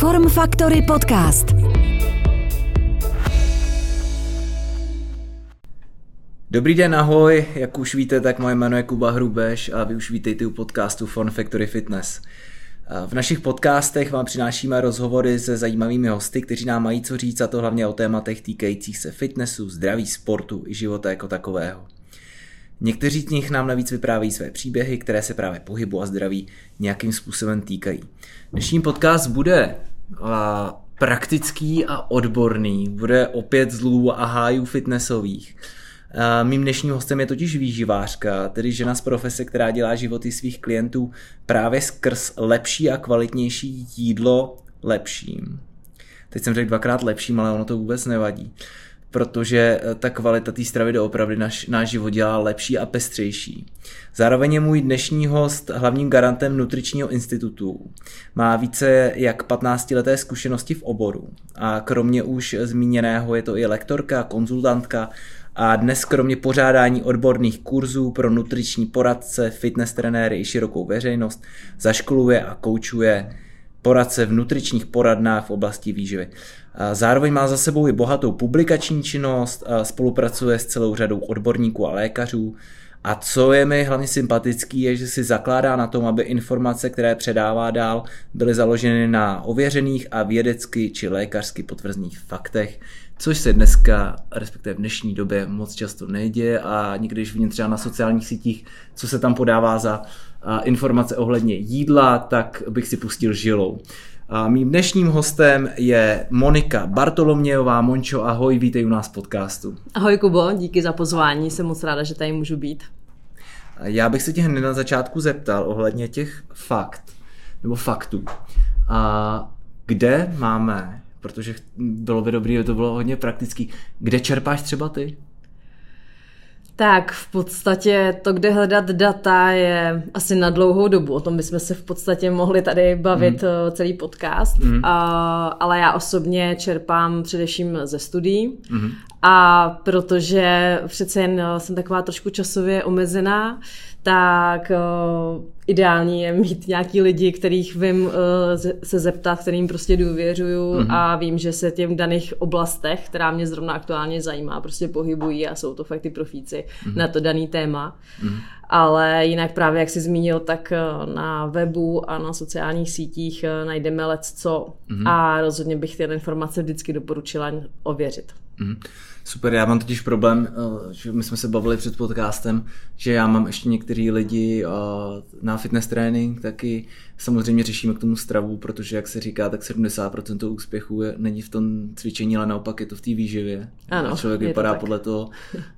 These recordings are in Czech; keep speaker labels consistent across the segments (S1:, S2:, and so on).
S1: Form Factory Podcast.
S2: Dobrý den, ahoj. Jak už víte, tak moje jméno je Kuba Hrubeš a vy už vítejte u podcastu Form Factory Fitness. V našich podcastech vám přinášíme rozhovory se zajímavými hosty, kteří nám mají co říct a to hlavně o tématech týkajících se fitnessu, zdraví, sportu i života jako takového. Někteří z nich nám navíc vyprávějí své příběhy, které se právě pohybu a zdraví nějakým způsobem týkají. Dnešní podcast bude praktický a odborný, bude opět z a hájů fitnessových. Mým dnešním hostem je totiž výživářka, tedy žena z profese, která dělá životy svých klientů právě skrz lepší a kvalitnější jídlo lepším. Teď jsem řekl dvakrát lepším, ale ono to vůbec nevadí protože eh, ta kvalita té stravy doopravdy náš, náš život dělá lepší a pestřejší. Zároveň je můj dnešní host hlavním garantem Nutričního institutu. Má více jak 15 leté zkušenosti v oboru a kromě už zmíněného je to i lektorka, konzultantka a dnes kromě pořádání odborných kurzů pro nutriční poradce, fitness trenéry i širokou veřejnost zaškoluje a koučuje poradce v nutričních poradnách v oblasti výživy. Zároveň má za sebou i bohatou publikační činnost, spolupracuje s celou řadou odborníků a lékařů. A co je mi hlavně sympatický, je, že si zakládá na tom, aby informace, které předává dál, byly založeny na ověřených a vědecky či lékařsky potvrzených faktech, což se dneska, respektive v dnešní době, moc často neděje a někdy, když vidím třeba na sociálních sítích, co se tam podává za informace ohledně jídla, tak bych si pustil žilou. A mým dnešním hostem je Monika Bartolomějová. Mončo, ahoj, vítej u nás v podcastu.
S3: Ahoj Kubo, díky za pozvání, jsem moc ráda, že tady můžu být.
S2: Já bych se tě hned na začátku zeptal ohledně těch fakt, nebo faktů. A kde máme, protože bylo by dobré, to bylo hodně praktický, kde čerpáš třeba ty?
S3: Tak v podstatě to, kde hledat data, je asi na dlouhou dobu. O tom bychom se v podstatě mohli tady bavit mm. celý podcast. Mm. A, ale já osobně čerpám především ze studií. Mm. A protože přece jen eh, jsem taková trošku časově omezená, tak uh, ideální je mít nějaký lidi, kterých vím uh, se zeptat, kterým prostě důvěřuju mm-hmm. a vím, že se těm daných oblastech, která mě zrovna aktuálně zajímá, prostě pohybují a jsou to fakt ty profíci mm-hmm. na to daný téma. Mm-hmm. Ale jinak právě, jak jsi zmínil, tak na webu a na sociálních sítích najdeme let co mm-hmm. a rozhodně bych ty informace vždycky doporučila ověřit.
S2: Mm-hmm. Super, já mám totiž problém, eh, že my jsme se bavili před podcastem, že já mám ještě některý lidi eh, na fitness trénink, taky samozřejmě řešíme k tomu stravu, protože jak se říká, tak 70% toho úspěchu je, není v tom cvičení, ale naopak je to v té výživě.
S3: Ano,
S2: a člověk vypadá to podle, toho,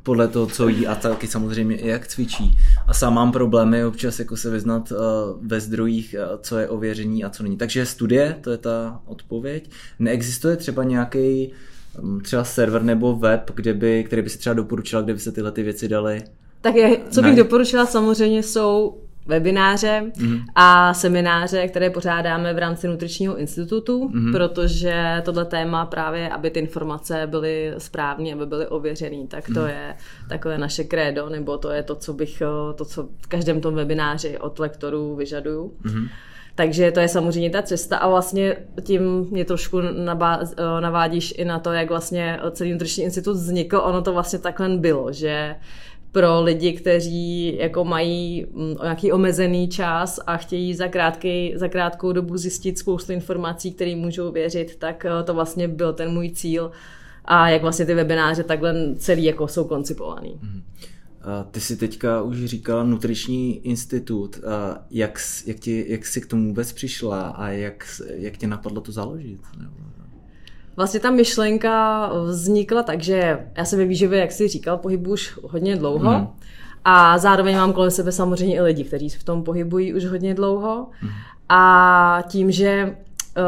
S2: podle toho, co jí a taky samozřejmě i jak cvičí. A sám mám problémy občas jako se vyznat uh, ve zdrojích, co je ověření a co není. Takže studie, to je ta odpověď. Neexistuje třeba nějaký třeba server nebo web, kde by, který by si třeba doporučila, kde by se tyhle ty věci daly?
S3: Tak je, co bych ne. doporučila samozřejmě jsou webináře mm-hmm. a semináře, které pořádáme v rámci Nutričního institutu, mm-hmm. protože tohle téma právě, aby ty informace byly správně, aby byly ověřené, tak to mm-hmm. je takové naše krédo, nebo to je to, co bych, to, co v každém tom webináři od lektorů vyžaduju. Mm-hmm. Takže to je samozřejmě ta cesta a vlastně tím mě trošku navádíš i na to, jak vlastně celý nutriční institut vznikl. Ono to vlastně takhle bylo, že pro lidi, kteří jako mají mm, nějaký omezený čas a chtějí za, krátký, za krátkou dobu zjistit spoustu informací, které můžou věřit, tak eh, to vlastně byl ten můj cíl a jak vlastně ty webináře takhle celý jako jsou koncipovaný. Mm-hmm.
S2: Ty jsi teďka už říkala Nutriční institut. Jak, jak, ti, jak jsi k tomu vůbec přišla a jak, jak tě napadlo to založit?
S3: Vlastně ta myšlenka vznikla tak, že já se ve výživě, jak jsi říkal, pohybu už hodně dlouho. Mm. A zároveň mám kolem sebe samozřejmě i lidi, kteří se v tom pohybují už hodně dlouho. Mm. A tím, že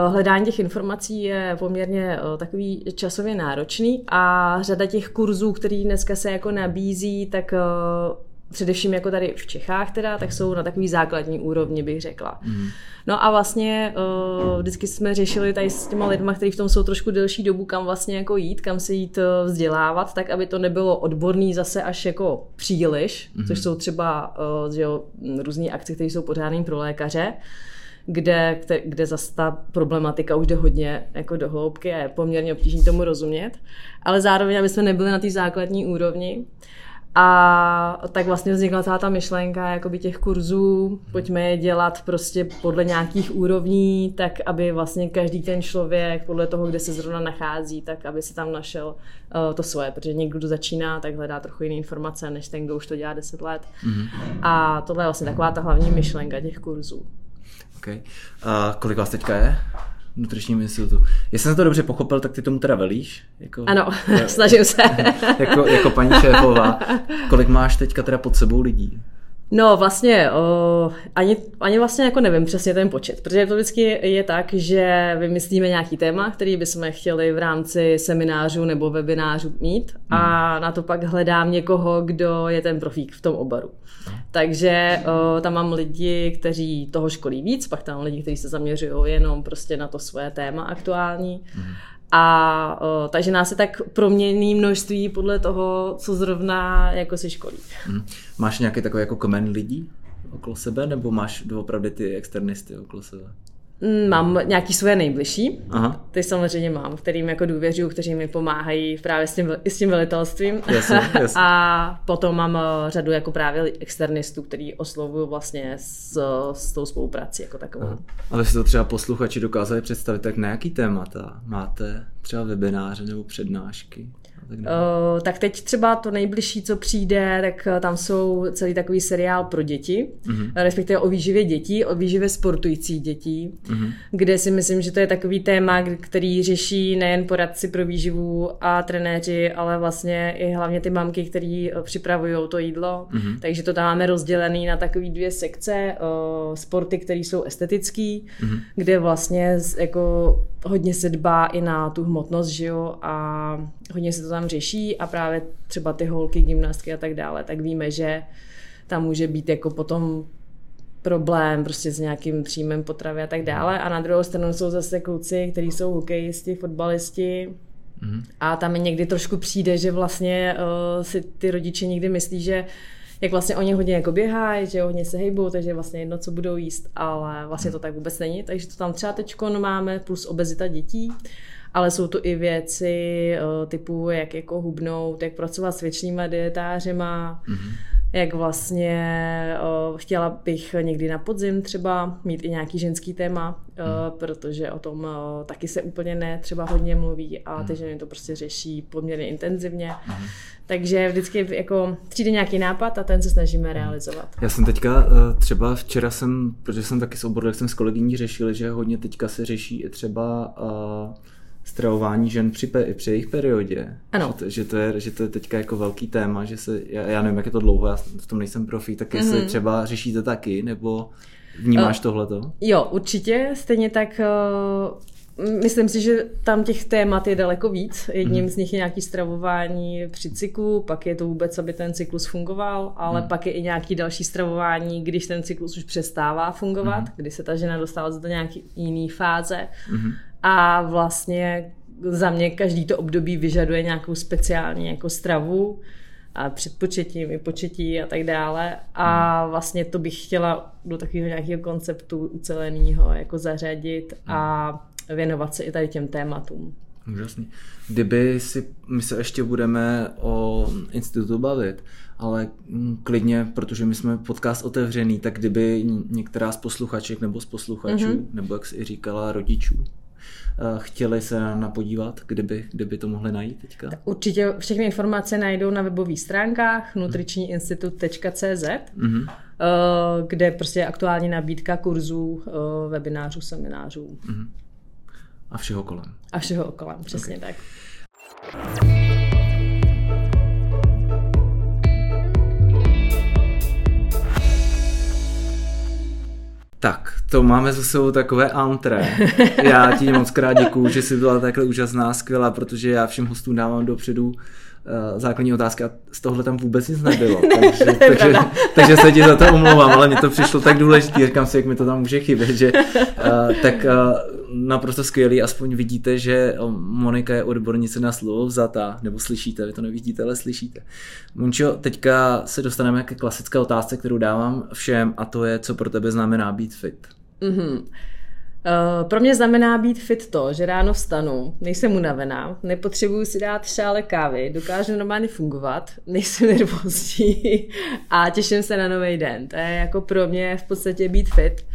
S3: hledání těch informací je poměrně eh, takový časově náročný a řada těch kurzů, který dneska se jako nabízí, tak eh, především jako tady v Čechách teda, tak jsou na takový základní úrovni, bych řekla. Mm. No a vlastně vždycky jsme řešili tady s těma lidma, kteří v tom jsou trošku delší dobu, kam vlastně jako jít, kam se jít vzdělávat, tak aby to nebylo odborný zase až jako příliš, mm. což jsou třeba že jo, různé akce, které jsou pořádné pro lékaře, kde, kde zase ta problematika už jde hodně jako do hloubky a je poměrně obtížné tomu rozumět. Ale zároveň, aby jsme nebyli na té základní úrovni, a tak vlastně vznikla celá ta myšlenka jakoby těch kurzů, pojďme je dělat prostě podle nějakých úrovní, tak aby vlastně každý ten člověk podle toho, kde se zrovna nachází, tak aby si tam našel uh, to svoje, protože někdo, kdo začíná, tak hledá trochu jiné informace, než ten, kdo už to dělá 10 let. Mm-hmm. A tohle je vlastně taková ta hlavní myšlenka těch kurzů.
S2: Okay. A kolik vás teďka je? nutričním institutu. Jestli jsem to dobře pochopil, tak ty tomu teda velíš?
S3: Jako, ano, snažím se.
S2: jako, jako paní šéfová. Kolik máš teďka teda pod sebou lidí?
S3: No vlastně o, ani, ani vlastně jako nevím přesně ten počet, protože to vždycky je tak, že vymyslíme nějaký téma, který bychom chtěli v rámci seminářů nebo webinářů mít a hmm. na to pak hledám někoho, kdo je ten profík v tom oboru. Takže o, tam mám lidi, kteří toho školí víc, pak tam lidi, kteří se zaměřují jenom prostě na to svoje téma aktuální. Hmm. A o, takže nás je tak proměný množství podle toho, co zrovna jako si školí. Hmm.
S2: Máš nějaký takový jako kmen lidí okolo sebe, nebo máš opravdu ty externisty okolo sebe?
S3: Mám nějaký svoje nejbližší, Aha. ty samozřejmě mám, kterým jako důvěřuju, kteří mi pomáhají právě s tím, s tím velitelstvím.
S2: Jasně, jasně.
S3: A potom mám eh, řadu jako právě externistů, který oslovuju vlastně s, s tou spoluprací jako takovou. Aha.
S2: Ale si to třeba posluchači dokázali představit, tak na jaký témata máte třeba webináře nebo přednášky?
S3: Tak, uh, tak teď třeba to nejbližší, co přijde, tak eh, tam jsou celý takový seriál pro děti, uh-huh. respektive o výživě dětí, o výživě sportujících dětí, uh-huh. kde si myslím, že to je takový téma, který řeší nejen poradci pro výživu a trenéři, ale vlastně i hlavně ty mamky, který eh, připravují to jídlo. Uh-huh. Takže to tam máme rozdělený na takové dvě sekce, uh, sporty, které jsou estetický, uh-huh. kde vlastně jako hodně se dbá i na tu hmotnost, že jo, a hodně se to tam řeší a právě třeba ty holky, gymnastky a tak dále, tak víme, že tam může být jako potom problém prostě s nějakým příjmem potravy a tak dále. A na druhou stranu jsou zase kluci, kteří jsou hokejisti, fotbalisti, mm. a tam mi někdy trošku přijde, že vlastně uh, si ty rodiče někdy myslí, že jak vlastně oni hodně jako běhají, že hodně se hejbou, takže vlastně jedno, co budou jíst, ale vlastně to tak vůbec není. Takže to tam třeba teď máme plus obezita dětí ale jsou to i věci eh, typu, jak jako hubnout, jak pracovat s věčnýma dietářema, mm-hmm. jak vlastně uh, chtěla bych někdy na podzim třeba mít i nějaký ženský téma, mm-hmm. protože o tom taky se úplně ne třeba hodně mluví a mm-hmm. ty ženy to prostě řeší poměrně intenzivně. Mm-hmm. Takže vždycky jako přijde nějaký nápad a ten se snažíme mhm. realizovat.
S2: Já jsem teďka třeba včera jsem, protože jsem taky s oboru, jak jsem s kolegyní řešil, že hodně teďka se řeší i třeba uh, stravování žen při, pe, při jejich periodě.
S3: Ano.
S2: Že to, že, to je, že to je teďka jako velký téma, že se, já, já nevím, jak je to dlouho, já v tom nejsem profi, tak jestli mm-hmm. třeba řešíte taky, nebo vnímáš uh, tohleto?
S3: Jo, určitě, stejně tak uh, myslím si, že tam těch témat je daleko víc. Jedním mm. z nich je nějaký stravování při cyklu, pak je to vůbec, aby ten cyklus fungoval, ale mm. pak je i nějaký další stravování, když ten cyklus už přestává fungovat, mm. kdy se ta žena dostává do nějaké jiné fáze. Mm a vlastně za mě každý to období vyžaduje nějakou speciální jako stravu a před početím, i početí a tak dále. A hmm. vlastně to bych chtěla do takového nějakého konceptu uceleného jako zařadit a hmm. věnovat se i tady těm tématům.
S2: Úžasný. Kdyby si, my se ještě budeme o institutu bavit, ale klidně, protože my jsme podcast otevřený, tak kdyby některá z posluchaček nebo z posluchačů, mm-hmm. nebo jak jsi říkala, rodičů, chtěli se na podívat, kdyby, kdyby to mohli najít teďka?
S3: Určitě všechny informace najdou na webových stránkách nutričníinstitut.cz, mm-hmm. kde prostě je aktuální nabídka kurzů, eh, webinářů, seminářů. Mm-hmm.
S2: A všeho kolem.
S3: A všeho kolem, přesně okay. tak.
S2: Tak, to máme za sebou takové antré. Já ti moc krát děkuju, že jsi byla takhle úžasná, skvělá, protože já všem hostům dávám dopředu základní otázky a z tohle tam vůbec nic nebylo. Takže, takže, takže se ti za to omlouvám, ale mně to přišlo tak důležité, říkám si, jak mi to tam může chybět, že uh, tak uh, naprosto skvělý, aspoň vidíte, že Monika je odbornice na slovo vzata, nebo slyšíte, vy to nevidíte, ale slyšíte. Mončo, teďka se dostaneme ke klasické otázce, kterou dávám všem a to je, co pro tebe znamená být fit.
S3: Mm-hmm. Uh, pro mě znamená být fit to, že ráno vstanu, nejsem unavená, nepotřebuju si dát šále kávy, dokážu normálně fungovat, nejsem nervózní a těším se na nový den. To je jako pro mě v podstatě být fit.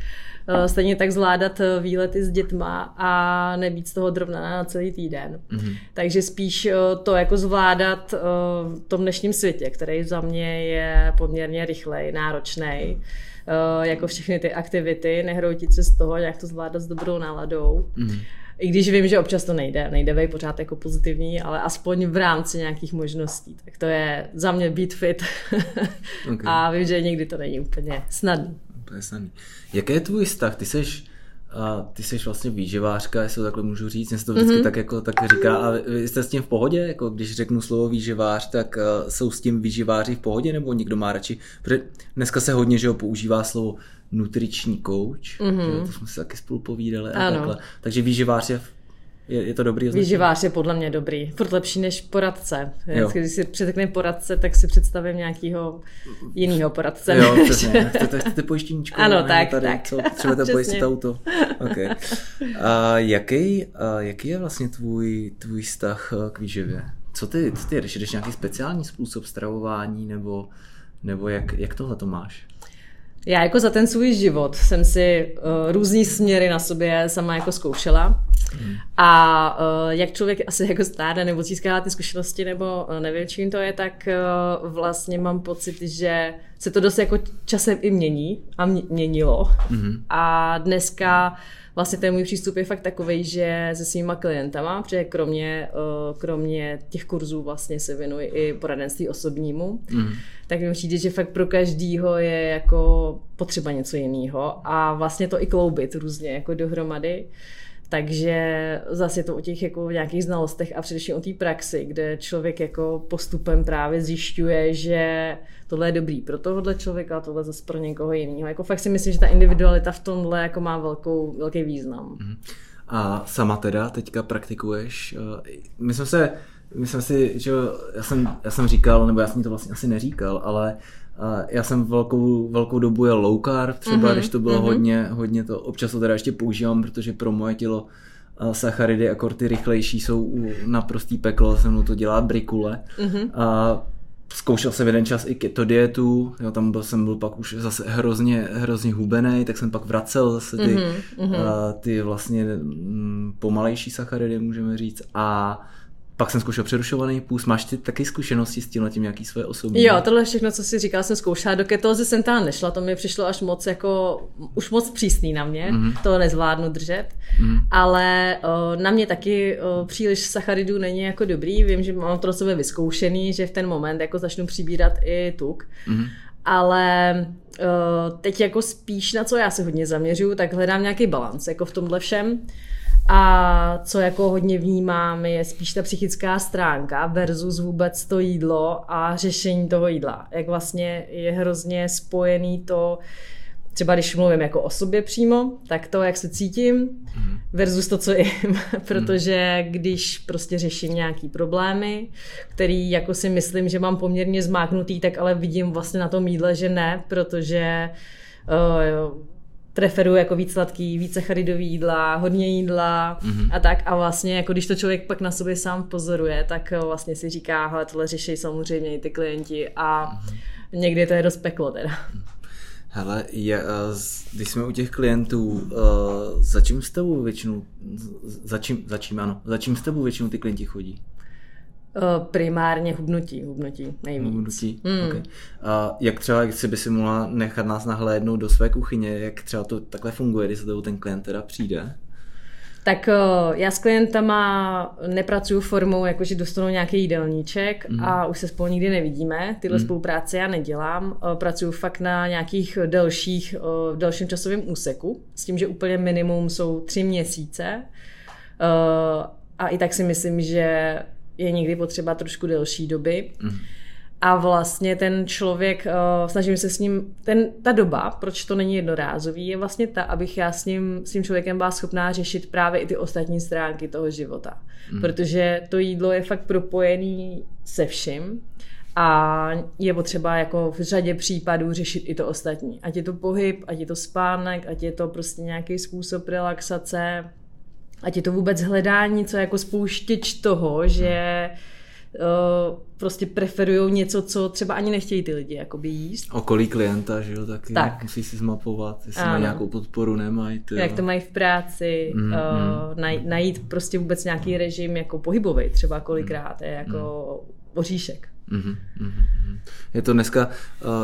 S3: Uh, stejně tak zvládat výlety s dětma a nebýt z toho drobná na celý týden. Mm-hmm. Takže spíš to jako zvládat v tom dnešním světě, který za mě je poměrně rychlej, náročný Eh, jako všechny ty aktivity, nehroutit se z toho, jak to zvládat s dobrou náladou. Mm. I když vím, že občas to nejde, nejde vej pořád jako pozitivní, ale aspoň v rámci nějakých možností. Tak to je za mě být fit. okay. A vím, že někdy to není úplně snadné.
S2: Úplně snadný. Jaký je tvůj vztah? Ty seš a ty jsi vlastně výživářka, jestli to takhle můžu říct, mě to vždycky mm-hmm. tak, jako, tak říká. A vy jste s tím v pohodě? Jako, když řeknu slovo výživář, tak uh, jsou s tím výživáři v pohodě, nebo někdo má radši? Protože dneska se hodně že ho používá slovo nutriční coach, mm-hmm. že, to jsme si taky spolu povídali. A takhle. Takže výživář je je, je to dobrý
S3: označení? Výživář je podle mě dobrý. Furt lepší než poradce. Jo. Když si přetekne poradce, tak si představím nějakého jiného poradce.
S2: Jo, přesně. Chcete, chcete pojištěníčku?
S3: Ano, tak, tady, tak.
S2: Co, potřebujete pojistit auto. Okay. A jaký, a jaký je vlastně tvůj, tvůj vztah eh, k výživě? Co ty, co ty jedeš? Jdeš nějaký speciální způsob stravování nebo, nebo jak, jak tohle to máš?
S3: Já jako za ten svůj život jsem si uh, různý směry na sobě sama jako zkoušela. Hmm. A uh, jak člověk asi jako stárne nebo získává ty zkušenosti, nebo uh, nevím, čím to je, tak uh, vlastně mám pocit, že se to dost jako časem i mění a měnilo. Hmm. A dneska vlastně ten můj přístup je fakt takový, že se svýma klientama, protože kromě, kromě těch kurzů vlastně se věnuji i poradenství osobnímu, mm. tak mi přijde, že fakt pro každýho je jako potřeba něco jiného a vlastně to i kloubit různě jako dohromady. Takže zase je to o těch jako nějakých znalostech a především o té praxi, kde člověk jako postupem právě zjišťuje, že tohle je dobrý pro tohohle člověka a tohle zase pro někoho jiného. Jako fakt si myslím, že ta individualita v tomhle jako má velkou, velký význam. Mhm.
S2: A sama teda teďka praktikuješ, eh, my jsme se, myslím si, že já jsem, já jsem říkal, nebo já jsem to vlastně asi neříkal, ale já jsem velkou, velkou dobu je low carb, třeba mm-hmm, když to bylo mm-hmm. hodně, hodně to, občas to teda ještě používám, protože pro moje tělo sacharidy a korty rychlejší jsou naprostý peklo, se mnou to dělá brikule. Mm-hmm. A zkoušel jsem jeden čas i keto dietu, jo, tam byl, jsem byl pak už zase hrozně, hrozně hubený, tak jsem pak vracel zase ty, mm-hmm. a, ty vlastně m, mm, pomalejší sacharidy, můžeme říct. A pak jsem zkoušel přerušovaný půst. Máš ty taky zkušenosti s tím tím nějaký svoje osobní?
S3: Jo, tohle všechno, co si říkal, jsem zkoušela. Do ketózy jsem tam nešla, to mi přišlo až moc jako, už moc přísný na mě, mm-hmm. to nezvládnu držet. Mm-hmm. Ale o, na mě taky o, příliš sacharidů není jako dobrý. Vím, že mám to do sebe vyzkoušený, že v ten moment jako začnu přibírat i tuk. Mm-hmm. Ale o, teď jako spíš na co já se hodně zaměřuju, tak hledám nějaký balans jako v tomhle všem. A co jako hodně vnímám, je spíš ta psychická stránka versus vůbec to jídlo a řešení toho jídla. Jak vlastně je hrozně spojený to, třeba když mluvím jako o sobě přímo, tak to, jak se cítím mhm. versus to, co jim. Protože když prostě řeším nějaký problémy, který jako si myslím, že mám poměrně zmáknutý, tak ale vidím vlastně na tom jídle, že ne, protože uh, preferuji jako víc sladký, více charidový jídla, hodně jídla mm-hmm. a tak. A vlastně, jako když to člověk pak na sobě sám pozoruje, tak eh, vlastně si říká, hele, tohle řeší samozřejmě i ty klienti a mm-hmm. někdy to je dost peklo teda.
S2: Hele, je, eh, když jsme u těch klientů, eh, za čím s tebou většinou, za čím, za čím, ano, za čím s tebou většinou ty klienti chodí?
S3: Eh, primárně hubnutí, hubnutí nejvíc.
S2: Hubnutí, mm. okay. A jak třeba, jak si by si mohla nechat nás nahlédnout do své kuchyně, jak třeba to takhle funguje, když se toho ten klient teda přijde?
S3: Tak eh, já s klientama nepracuju formou, jakože dostanou nějaký jídelníček mm. a už se spolu nikdy nevidíme. Tyhle mm. spolupráce já nedělám. Eh, pracuju fakt na nějakých delších, v delším časovém úseku, s tím, že úplně minimum jsou tři měsíce. A i tak si myslím, že je někdy potřeba trošku delší doby. Mm. A vlastně ten člověk, uh, snažím se s ním, ten, ta doba, proč to není jednorázový, je vlastně ta, abych já s ním, s tím člověkem byla schopná řešit právě i ty ostatní stránky toho života. Mm. Protože to jídlo je fakt propojený se vším a je potřeba jako v řadě případů řešit i to ostatní. Ať je to pohyb, ať je to spánek, ať je to prostě nějaký způsob relaxace, ať je to vůbec hledání, co je jako spouštěč toho, že uh, prostě preferují něco, co třeba ani nechtějí ty lidi jakoby jíst.
S2: Okolí klienta, že jo, taky
S3: Tak.
S2: musí si zmapovat, jestli
S3: Ano.
S2: má nějakou podporu, nemají. Ty,
S3: Jak to mají v práci, mm, uh, najít, najít prostě vůbec nějaký režim jako pohybový třeba kolikrát, je jako oříšek.
S2: Mhm, mhm, mhm. Je to dneska,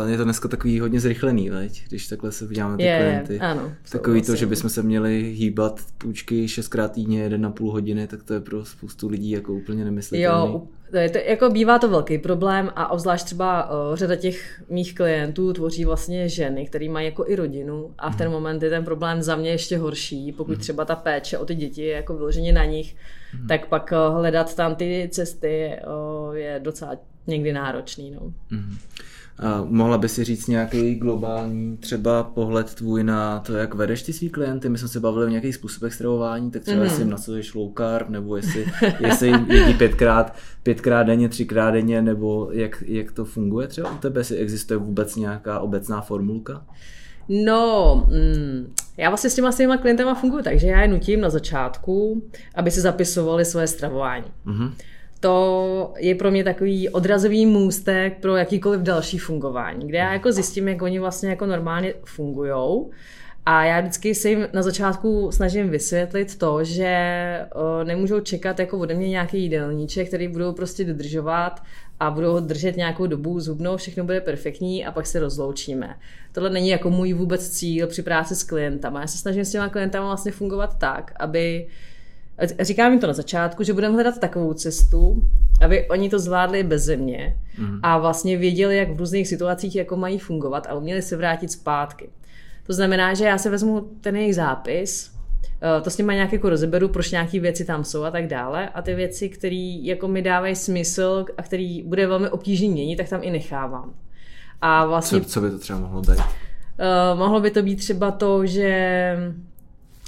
S2: uh, je to dneska takový hodně zrychlený, veď? když takhle se na ty
S3: Je,
S2: klienty.
S3: ano,
S2: Takový to,
S3: souhlasím.
S2: že bychom se měli hýbat půjčky šestkrát týdně, jeden na půl hodiny, tak to je pro spoustu lidí jako úplně nemyslitelný.
S3: Jo, to je to, jako bývá to velký problém a obzvlášť třeba uh, řada těch mých klientů tvoří vlastně ženy, které mají jako i rodinu a v ten moment je ten problém za mě ještě horší, pokud třeba ta péče o ty děti je jako vyloženě na nich, tak pak uh, hledat tam ty cesty uh, je docela někdy náročný. No.
S2: Mhm. A mohla by si říct nějaký globální třeba pohled tvůj na to, jak vedeš ty svý klienty? My jsme se bavili o nějakých způsobech stravování, tak třeba mm. jestli jim nasazuješ low carb, nebo jestli, jestli jedí pětkrát, pětkrát denně, třikrát denně, nebo jak, jak to funguje třeba u tebe? Jestli existuje vůbec nějaká obecná formulka?
S3: No, mm, já vlastně s těma svýma klientama funguji tak, že já je nutím na začátku, aby si zapisovali svoje stravování.
S2: Mhm.
S3: to je pro mě takový odrazový můstek pro jakýkoliv další fungování, kde já jako zjistím, jak oni vlastně jako normálně fungujou. A já vždycky se jim na začátku snažím vysvětlit to, že o, nemůžou čekat jako ode mě nějaký jídelníček, který budou prostě dodržovat a budou ho držet nějakou dobu zhubnou, všechno bude perfektní a pak se rozloučíme. Tohle není jako můj vůbec cíl při práci s klientama. Já se snažím s těma klientama vlastně fungovat tak, aby Říkám jim to na začátku, že budeme hledat takovou cestu, aby oni to zvládli bez mě mm. a vlastně věděli, jak v různých situacích jako mají fungovat a uměli se vrátit zpátky. To znamená, že já se vezmu ten jejich zápis, to s nimi nějak jako rozeberu, proč nějaké věci tam jsou a tak dále a ty věci, které jako mi dávají smysl a který bude velmi obtížný měnit, tak tam i nechávám. A vlastně
S2: Co, co by to třeba mohlo být?
S3: Uh, mohlo by to být třeba to, že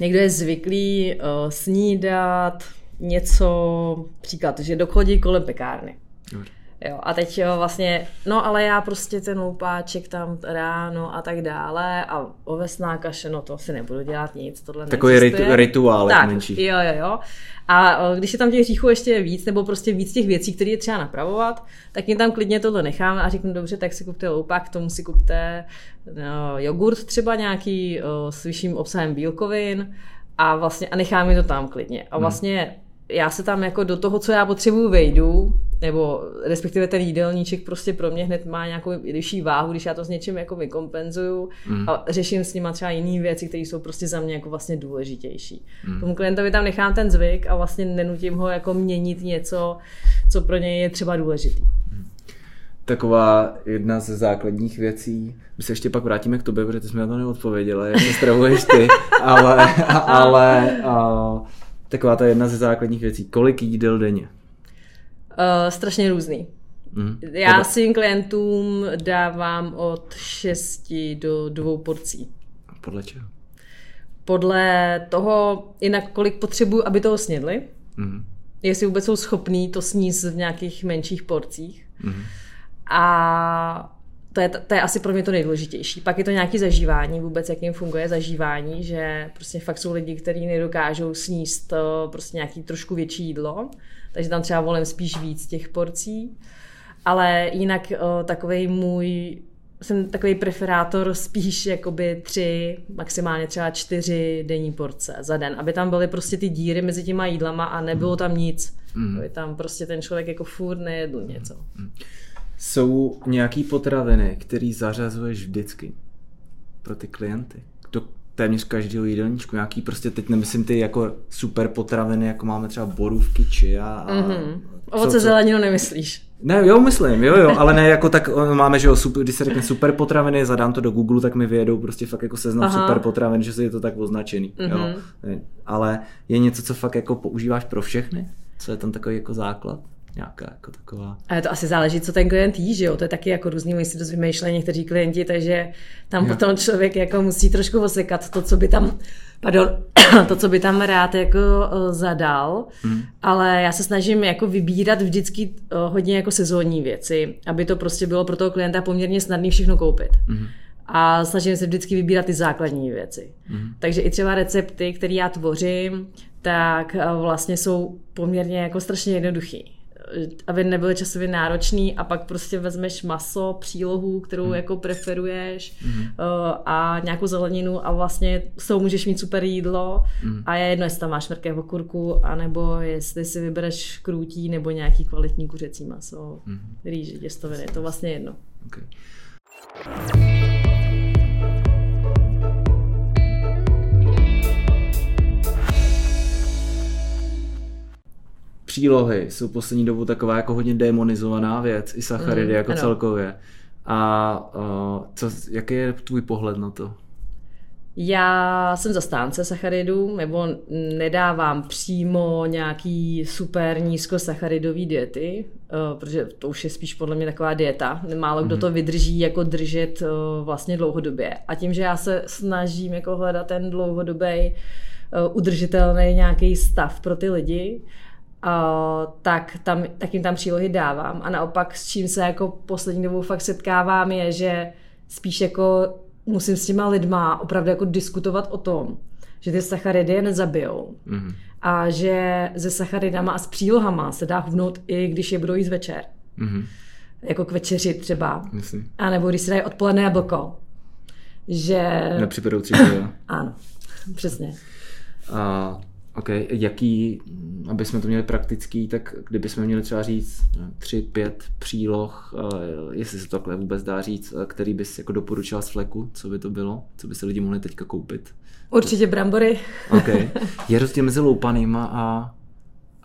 S3: někdo je zvyklý uh, snídat něco, příklad, že dochodí kolem pekárny.
S2: Dobře.
S3: Jo, a teď jo, vlastně, no ale já prostě ten loupáček tam ráno a tak dále a ovesná kaše, no to si nebudu dělat nic, tohle
S2: Takový ritu, rituál
S3: tak,
S2: menší.
S3: jo, jo, jo. A když je tam těch hříchů ještě víc, nebo prostě víc těch věcí, které je třeba napravovat, tak jim tam klidně tohle necháme a řeknu, dobře, tak si kupte loupák, k tomu si kupte no, jogurt třeba nějaký o, s vyšším obsahem bílkovin a vlastně a necháme to tam klidně. A vlastně já se tam jako do toho, co já potřebuju, vejdu, nebo respektive ten jídelníček prostě pro mě hned má nějakou vyšší váhu, když já to s něčím jako vykompenzuju mm. a řeším s nima třeba jiné věci, které jsou prostě za mě jako vlastně důležitější. Mm. Tomu klientovi tam nechám ten zvyk a vlastně nenutím ho jako měnit něco, co pro něj je třeba důležitý.
S2: Taková jedna ze základních věcí, my se ještě pak vrátíme k tobě, protože ty jsi mi na to neodpověděla, jak se stravuješ ty, ale, ale a, taková ta jedna ze základních věcí, kolik jídel denně?
S3: Uh, strašně různý.
S2: Mhm.
S3: Já
S2: Podle-
S3: svým klientům dávám od 6 do dvou porcí.
S2: Podle čeho?
S3: Podle toho, jinak kolik potřebuju, aby toho snědli,
S2: Mhm.
S3: jestli vůbec jsou schopní to sníst v nějakých menších porcích.
S2: Mhm.
S3: A to je, to je asi pro mě to nejdůležitější. Pak je to nějaké zažívání, vůbec jak jim funguje zažívání, že prostě fakt jsou lidi, kteří nedokážou sníst eh, prostě nějaký trošku větší jídlo, takže tam třeba volím spíš víc těch porcí. Ale jinak takový můj jsem takový preferátor spíš jakoby tři, maximálně třeba čtyři denní porce za den, aby tam byly prostě ty díry mezi těma jídlama a nebylo tam nic. Mm. Aby tam prostě ten člověk jako furt nejedl něco.
S2: Jsou nějaký potraviny, který zařazuješ vždycky pro ty klienty? Do téměř každého jídelníčku. Nějaký prostě, teď nemyslím ty jako super potraviny, jako máme třeba borůvky, či a...
S3: Mm-hmm. Ovoce zeleninu nemyslíš?
S2: Ne, jo, myslím, jo, jo, ale ne jako tak o, máme, že jo, super, když se řekne super potraviny, zadám to do Google, tak mi vyjedou prostě fakt jako seznam
S3: Aha.
S2: super potravin, že si je to tak označený, mm-hmm. jo. Ne, Ale je něco, co fakt jako používáš pro všechny? Co je tam takový jako základ? Nějaká jako taková...
S3: Ale to asi záleží, co ten klient jí, že jo? To je taky jako různý, my si dost vymýšlejí někteří klienti, takže tam
S2: Jo.
S3: potom člověk jako musí trošku osekat to, co by tam, pardon, to, co by tam rád jako uh, zadal, mm. ale já se snažím jako vybírat vždycky uh, hodně jako sezónní věci, aby to prostě bylo pro toho klienta poměrně snadné všechno koupit. Mm. A snažím se vždycky vybírat ty základní věci. Mm. Takže i třeba recepty, které já tvořím, tak uh, vlastně jsou poměrně jako strašně jednoduchý aby nebyly časově náročný a pak prostě vezmeš maso, přílohu, kterou mm. jako preferuješ mm. uh, a nějakou zeleninu a vlastně s tou můžeš mít super jídlo mm. a je jedno, jestli tam máš mrkev, okurku, anebo jestli si vybereš krůtí nebo nějaký kvalitní kuřecí maso, mm. rýži, těstoviny, je to vlastně jedno. Okay.
S2: Přílohy jsou poslední dobu taková jako hodně demonizovaná věc, i sacharidy mm, jako ano. celkově. A uh, co, jaký je tvůj pohled na to?
S3: Já jsem zastánce sacharidů, nebo nedávám přímo nějaký super nízkosacharidový diety, uh, protože to už je spíš podle mě taková dieta. Málo kdo mm-hmm. to vydrží jako držet uh, vlastně dlouhodobě. A tím, že já se snažím jako hledat ten dlouhodobý udržitelný nějaký stav pro ty lidi, Uh, tak, tam, tak jim tam přílohy dávám. A naopak s čím se jako poslední dobou fakt setkávám je, že spíš jako musím s těma lidma opravdu jako diskutovat o tom, že ty sacharidy je nezabijou. Mm-hmm. A že se sacharidama a s přílohama se dá hubnout i když je budou jíst večer. Mm-hmm. Jako k večeři třeba. Myslím. A nebo když se dají odpoledne jablko. Že...
S2: Nepřipadou tři
S3: Ano, přesně.
S2: A OK, jaký, aby jsme to měli praktický, tak kdyby jsme měli třeba říct tři, pět příloh, jestli se to takhle vůbec dá říct, který bys jako doporučila z fleku, co by to bylo, co by se lidi mohli teďka koupit?
S3: Určitě brambory.
S2: OK. Je rozdíl mezi loupanýma a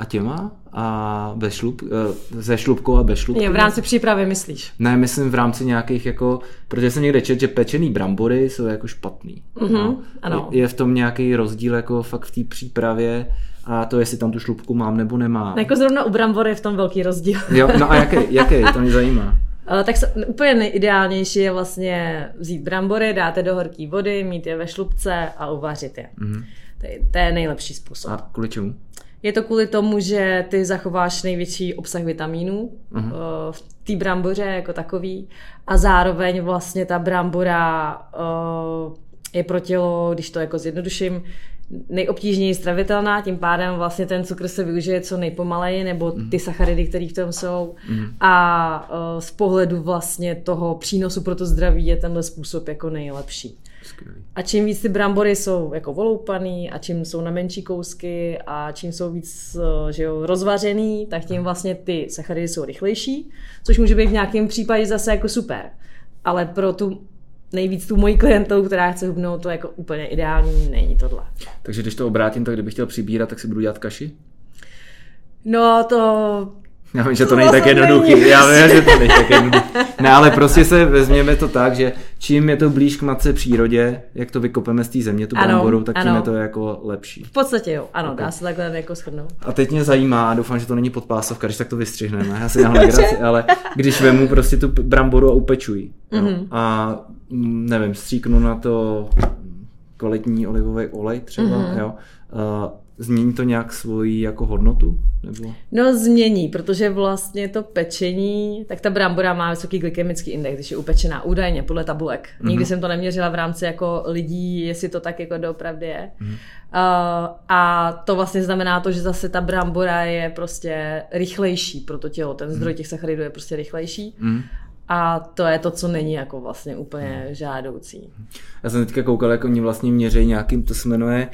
S2: a těma? A bez šlup, eh, ze šlupkou a bez šlupky?
S3: Je v rámci přípravy, myslíš?
S2: Ne, myslím v rámci nějakých jako, protože jsem někde čet, že pečený brambory jsou jako špatný.
S3: Mm-hmm, no. ano.
S2: Je, je v tom nějaký rozdíl jako fakt v té přípravě a to, jestli tam tu šlupku mám nebo nemám.
S3: Jako zrovna u brambory je v tom velký rozdíl.
S2: Jo, no a jaký, jaký to mě zajímá.
S3: Eh, tak úplně nejideálnější je vlastně vzít brambory, dáte do horké vody, mít je ve šlupce a uvařit je. Mm-hmm. To, je, to je nejlepší způsob.
S2: A kvůli čemu?
S3: Je to kvůli tomu, že ty zachováš největší obsah vitamínů uh-huh. v té bramboře jako takový a zároveň vlastně ta brambora uh, je pro tělo, když to jako zjednoduším, nejobtížněji stravitelná, tím pádem vlastně ten cukr se využije co nejpomaleji, nebo mhm. ty sacharidy, které v tom jsou. Mm. A uh, z pohledu vlastně toho přínosu pro to zdraví je tenhle způsob jako nejlepší. Skvělý. A čím víc ty brambory jsou jako voloupaný a čím jsou na menší kousky a čím jsou víc eh, že jo, rozvařený, tak tím vlastně ty sacharidy jsou rychlejší, což může být v nějakém případě zase jako super. Ale pro tu nejvíc tu moji klientou, která chce hubnout, to jako úplně ideální není tohle.
S2: Takže když to obrátím, tak kdybych chtěl přibírat, tak si budu dělat kaši?
S3: No to
S2: já vím, že to není tak jednoduchý. Já vím, že to není tak jednoduchý. Ne, ale prostě se vezměme to tak, že čím je to blíž k matce přírodě, jak to vykopeme z té země, tu bramboru, tak tím ano. je to jako lepší.
S3: V podstatě jo, ano, okay. dá se takhle jako shrnout.
S2: A teď mě zajímá, a doufám, že to není podpásovka, když tak to vystřihneme, já si dělám legraci, ale když vemu prostě tu bramboru a upečuji mm-hmm. a nevím, stříknu na to kvalitní olivový olej třeba, mm-hmm. jo, Změní to nějak svoji jako hodnotu? Nebo?
S3: No změní, protože vlastně to pečení, tak ta brambora má vysoký glykemický index, když je upečená údajně podle tabulek. Mm-hmm. Nikdy jsem to neměřila v rámci jako lidí, jestli to tak jako doopravdy je. Mm-hmm. Uh, a to vlastně znamená to, že zase ta brambora je prostě rychlejší pro to tělo. Ten zdroj mm-hmm. těch sacharidů je prostě rychlejší. Mm-hmm. A to je to, co není jako vlastně úplně žádoucí.
S2: Já jsem teďka koukal, jako oni vlastně měří nějakým, to se jmenuje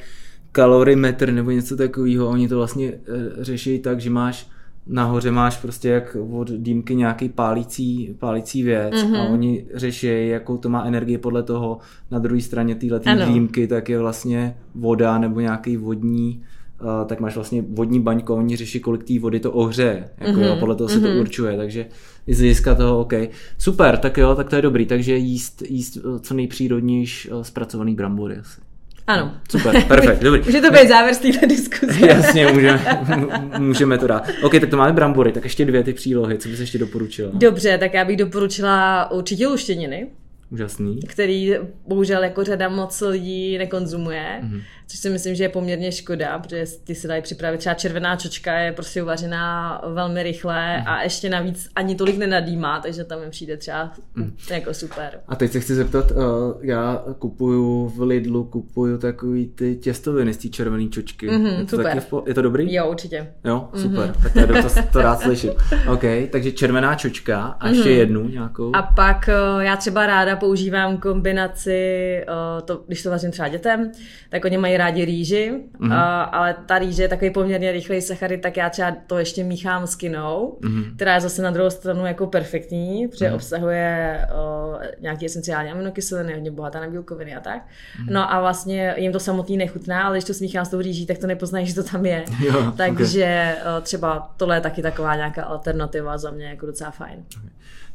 S2: kalorimetr nebo něco takového. Oni to vlastně eh, řeší tak, že máš nahoře máš prostě jak od dýmky nějaký pálící, pálící věc mm-hmm. a oni řeší, jakou to má energii podle toho. Na druhé straně téhle dýmky tak je vlastně voda nebo nějaký vodní Uh, tak máš vlastně vodní baňko, oni řeší, kolik té vody to ohřeje, jako mm-hmm. jo, podle toho se mm-hmm. to mhm. určuje, takže i z hlediska toho, OK. Super, tak jo, tak to je dobrý, takže jíst, jíst co nejpřírodnější zpracovaný brambory asi.
S3: Ano.
S2: Super, perfekt, dobrý.
S3: Může to být závěr z této diskuze.
S2: Jasně, můžeme, můžeme to dát. OK, tak to máme brambory, tak ještě dvě ty přílohy, co bys ještě doporučila?
S3: Dobře, tak já bych doporučila určitě luštěniny.
S2: Úžasný.
S3: Který bohužel jako řada moc lidí nekonzumuje. Mm-hmm. Což si myslím, že je poměrně škoda, protože ty si dají připravit. Třeba červená čočka je prostě uvařená velmi rychle mm. a ještě navíc ani tolik nenadýmá, takže tam mi přijde třeba mm. jako super.
S2: A teď se chci zeptat, uh, já kupuju v Lidlu, kupuju takový ty těstoviny z té červené čočky. Mm-hmm, je, to super. Taky je to dobrý?
S3: Jo, určitě.
S2: Jo, super. Mm-hmm. Tak to, to, to rád slyším. OK, takže červená čočka a ještě mm-hmm. jednu nějakou.
S3: A pak uh, já třeba ráda používám kombinaci, uh, to, když to vařím třeba dětem, tak oni mají rádi rýži, mm-hmm. uh, ale ta rýže je takový poměrně rychlej sacharid, tak já třeba to ještě míchám s kinou, mm-hmm. která je zase na druhou stranu jako perfektní, protože mm-hmm. obsahuje uh, nějaké esenciální aminokyseliny, hodně bohatá na bílkoviny a tak. Mm-hmm. No a vlastně jim to samotný nechutná, ale když to smíchám s tou rýží, tak to nepoznají, že to tam je. Jo, Takže okay. uh, třeba tohle je taky taková nějaká alternativa za mě jako docela fajn. Okay.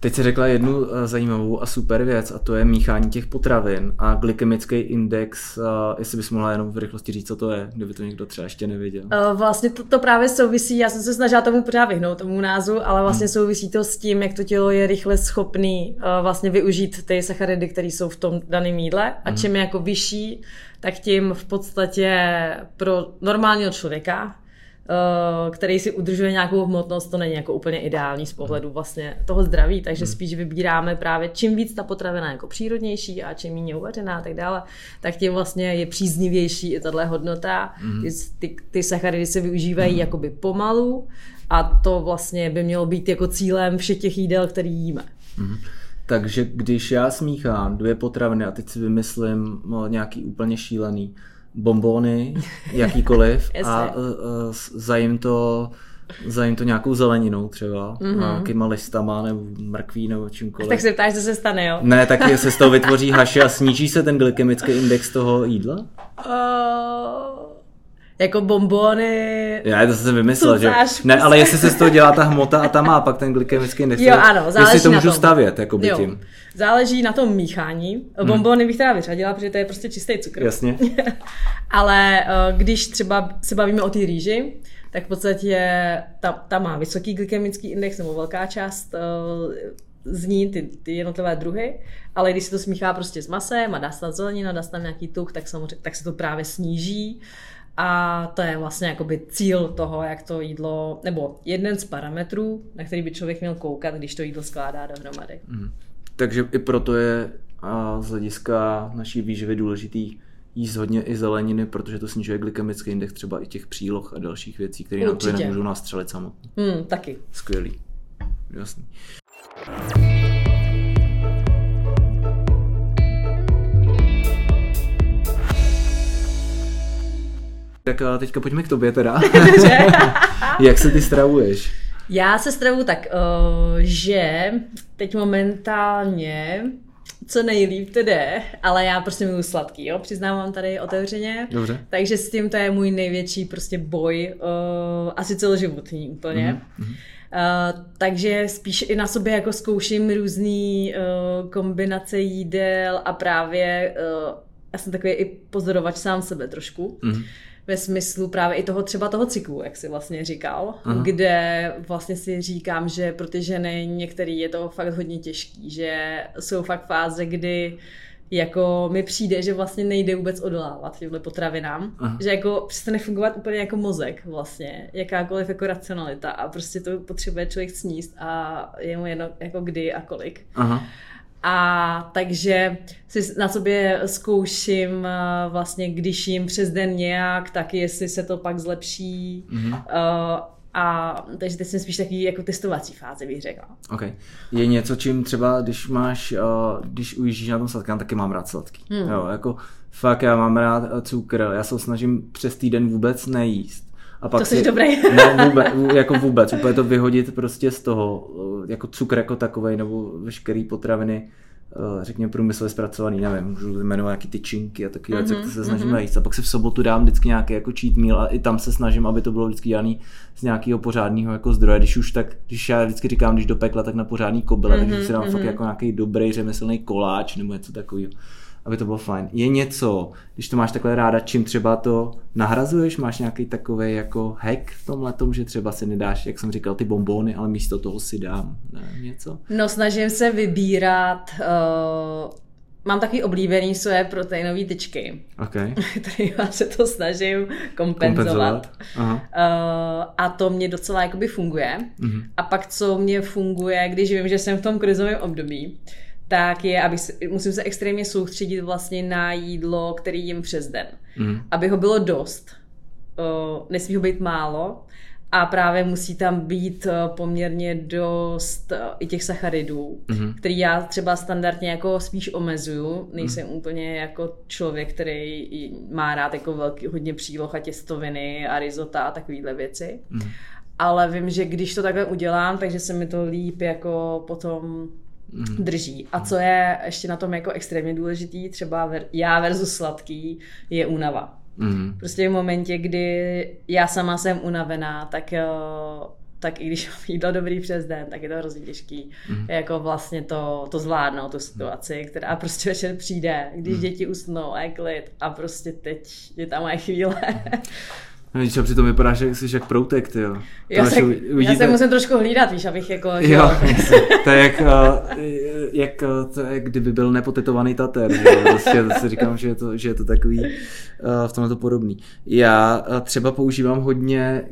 S2: Teď jsi řekla jednu eh, zajímavou a super věc a to je míchání těch potravin a glykemický index, jestli bys mohla jenom v rychlosti říct, co to je, kdyby to někdo třeba ještě nevěděl.
S3: Eh, vlastně to, to právě souvisí, já jsem se snažila tomu pořád vyhnout, tomu názvu, ale vlastně hmm. souvisí to s tím, jak to tělo je rychle schopný eh, vlastně využít ty sacharidy, které jsou v tom daném jídle a hmm. čím je jako vyšší, tak tím v podstatě pro normálního člověka Eh, který si udržuje nějakou hmotnost, to není jako úplně ideální z pohledu vlastně toho zdraví, takže hmm. spíš vybíráme právě čím víc ta potravina jako přírodnější a čím méně uvařená a tak dále, tak tím vlastně je příznivější i tahle hodnota. Mm. Ty, ty sacharidy se využívají mm. jakoby pomalu a to vlastně by mělo být jako cílem všech těch jídel, který jíme.
S2: Takže když já smíchám dvě potraviny a teď si vymyslím no, nějaký úplně šílený, bombóny, jakýkoliv a uh, zajím to zajím to nějakou zeleninou třeba, mm-hmm. nějakýma listama nebo mrkví nebo čímkoliv.
S3: Tak se ptáš, co se stane, jo?
S2: Ne, tak se z toho vytvoří haši a sníží se ten glykemický index toho jídla? Uh,
S3: jako bombony.
S2: Já to jsem vymyslel, že? Ne, ale jestli se z toho dělá ta hmota a ta má pak ten glykemický index.
S3: Jo, ano, záleží
S2: Jestli to můžu
S3: na tom.
S2: stavět, jako by tím.
S3: Záleží na tom míchání. Hmm. Bombony bych teda vyřadila, protože to je prostě čistý cukr.
S2: Jasně.
S3: ale eh, když třeba se bavíme o té rýži, tak v podstatě ta, ta má vysoký glykemický index, nebo velká část uh, z ní ty, ty jednotlivé druhy, ale když se to smíchá prostě s masem a dá se tam zelenina, dá se tam nějaký tuk, tak samozřejmě tak se to právě sníží. A to je vlastně jakoby cíl toho, jak to jídlo, nebo jeden z parametrů, na který by člověk měl koukat, když to jídlo skládá dohromady. Mm.
S2: Takže i proto je a z hlediska naší výživy důležitý jíst hodně i zeleniny, protože to snižuje glykemický index třeba i těch příloh a dalších věcí, které nám to můžou nastřelit samotně.
S3: Mm, taky.
S2: Skvělý. Jasný. Tak teďka pojďme k tobě teda. Jak se ty stravuješ?
S3: Já se stravuju tak, že teď momentálně co nejlíp to jde, ale já prostě miluji sladký, jo, přiznávám tady otevřeně.
S2: Dobře.
S3: Takže s tím to je můj největší prostě boj, uh, asi celoživotní úplně. Mm-hmm. Uh, takže spíš i na sobě jako zkouším různé uh, kombinace jídel a právě uh, já jsem takový i pozorovač sám sebe trošku. Mm-hmm ve smyslu právě i toho třeba toho cyklu, jak si vlastně říkal, Aha. kde vlastně si říkám, že pro ty ženy některý je to fakt hodně těžký, že jsou fakt fáze, kdy jako mi přijde, že vlastně nejde vůbec odolávat těmhle potravinám, Aha. že jako přestane fungovat úplně jako mozek vlastně, jakákoliv jako racionalita a prostě to potřebuje člověk sníst a je mu jedno jako kdy a kolik. Aha. A takže si na sobě zkouším eh, vlastně, když jim přes den nějak, tak jestli se to pak zlepší. Mm-hmm. Uh, a takže teď jsem spíš takový jako testovací fáze, bych řekla.
S2: Ok. Je něco, čím třeba, když máš, uh, když ujíždíš na tom sladkém, taky mám rád sladký. Hmm. Jo, jako fakt já mám rád cukr, já se snažím přes týden vůbec nejíst.
S3: A pak to jsi si, dobrý.
S2: ne, vůbec, jako vůbec, úplně to vyhodit prostě z toho, jako cukr jako takovej, nebo veškerý potraviny, Eh, řekněme průmyslově zpracovaný, nevím, můžu jmenovat nějaký tyčinky a taky mm-hmm, se snažím mm-hmm. jíst. A pak si v sobotu dám vždycky nějaký jako cheat meal a i tam se snažím, aby to bylo vždycky dělané z nějakého pořádného jako zdroje. Když už tak, když já vždycky říkám, když do pekla, tak na pořádný kobyle, mm-hmm, takže si dám mm-hmm. fakt jako nějaký dobrý řemeslný koláč nebo něco takového aby to bylo fajn. Je něco, když to máš takhle ráda, čím třeba to nahrazuješ? Máš nějaký takový jako hack v tom letom, že třeba si nedáš, jak jsem říkal, ty bombóny, ale místo toho si dám ne, něco?
S3: No snažím se vybírat uh, mám takový oblíbený svoje proteinové tyčky,
S2: okay.
S3: kterýma se to snažím kompenzovat. kompenzovat. Aha. Uh, a to mě docela jakoby funguje. Uh-huh. A pak co mě funguje, když vím, že jsem v tom krizovém období, tak je, aby se, musím se extrémně soustředit vlastně na jídlo, který jim přes den. Uh-huh. Aby ho bylo dost. Nesmí ho být málo a právě musí tam být poměrně dost i těch sacharidů, mm-hmm. který já třeba standardně jako spíš omezuju. Nejsem mm-hmm. úplně jako člověk, který má rád jako velký, hodně příloh a těstoviny a risota a takovéhle věci. Mm-hmm. Ale vím, že když to takhle udělám, takže se mi to líp jako potom mm. Drží. A co je ještě na tom jako extrémně důležitý, třeba ver, já versus sladký, je únava. Mm. Prostě v momentě, kdy já sama jsem unavená, tak eh, tak i když mám jídlo dobrý přes den, tak je to hrozně těžký. Mm. Jako vlastně to, to zvládnout, tu situaci, která prostě večer přijde, když mm. děti usnou a je klid a prostě teď je tam moje chvíle.
S2: No, víš, a přitom vypadá, že jsi jak proutek, ty jo.
S3: Já, se, uvidíte... já se musím trošku hlídat, víš, abych jako...
S2: Jo, to je jak, uh, jak, to je, kdyby byl nepotetovaný tater, že jo. Prostě to si říkám, že je to, že je to takový uh, v tomhle to podobný. Já třeba používám hodně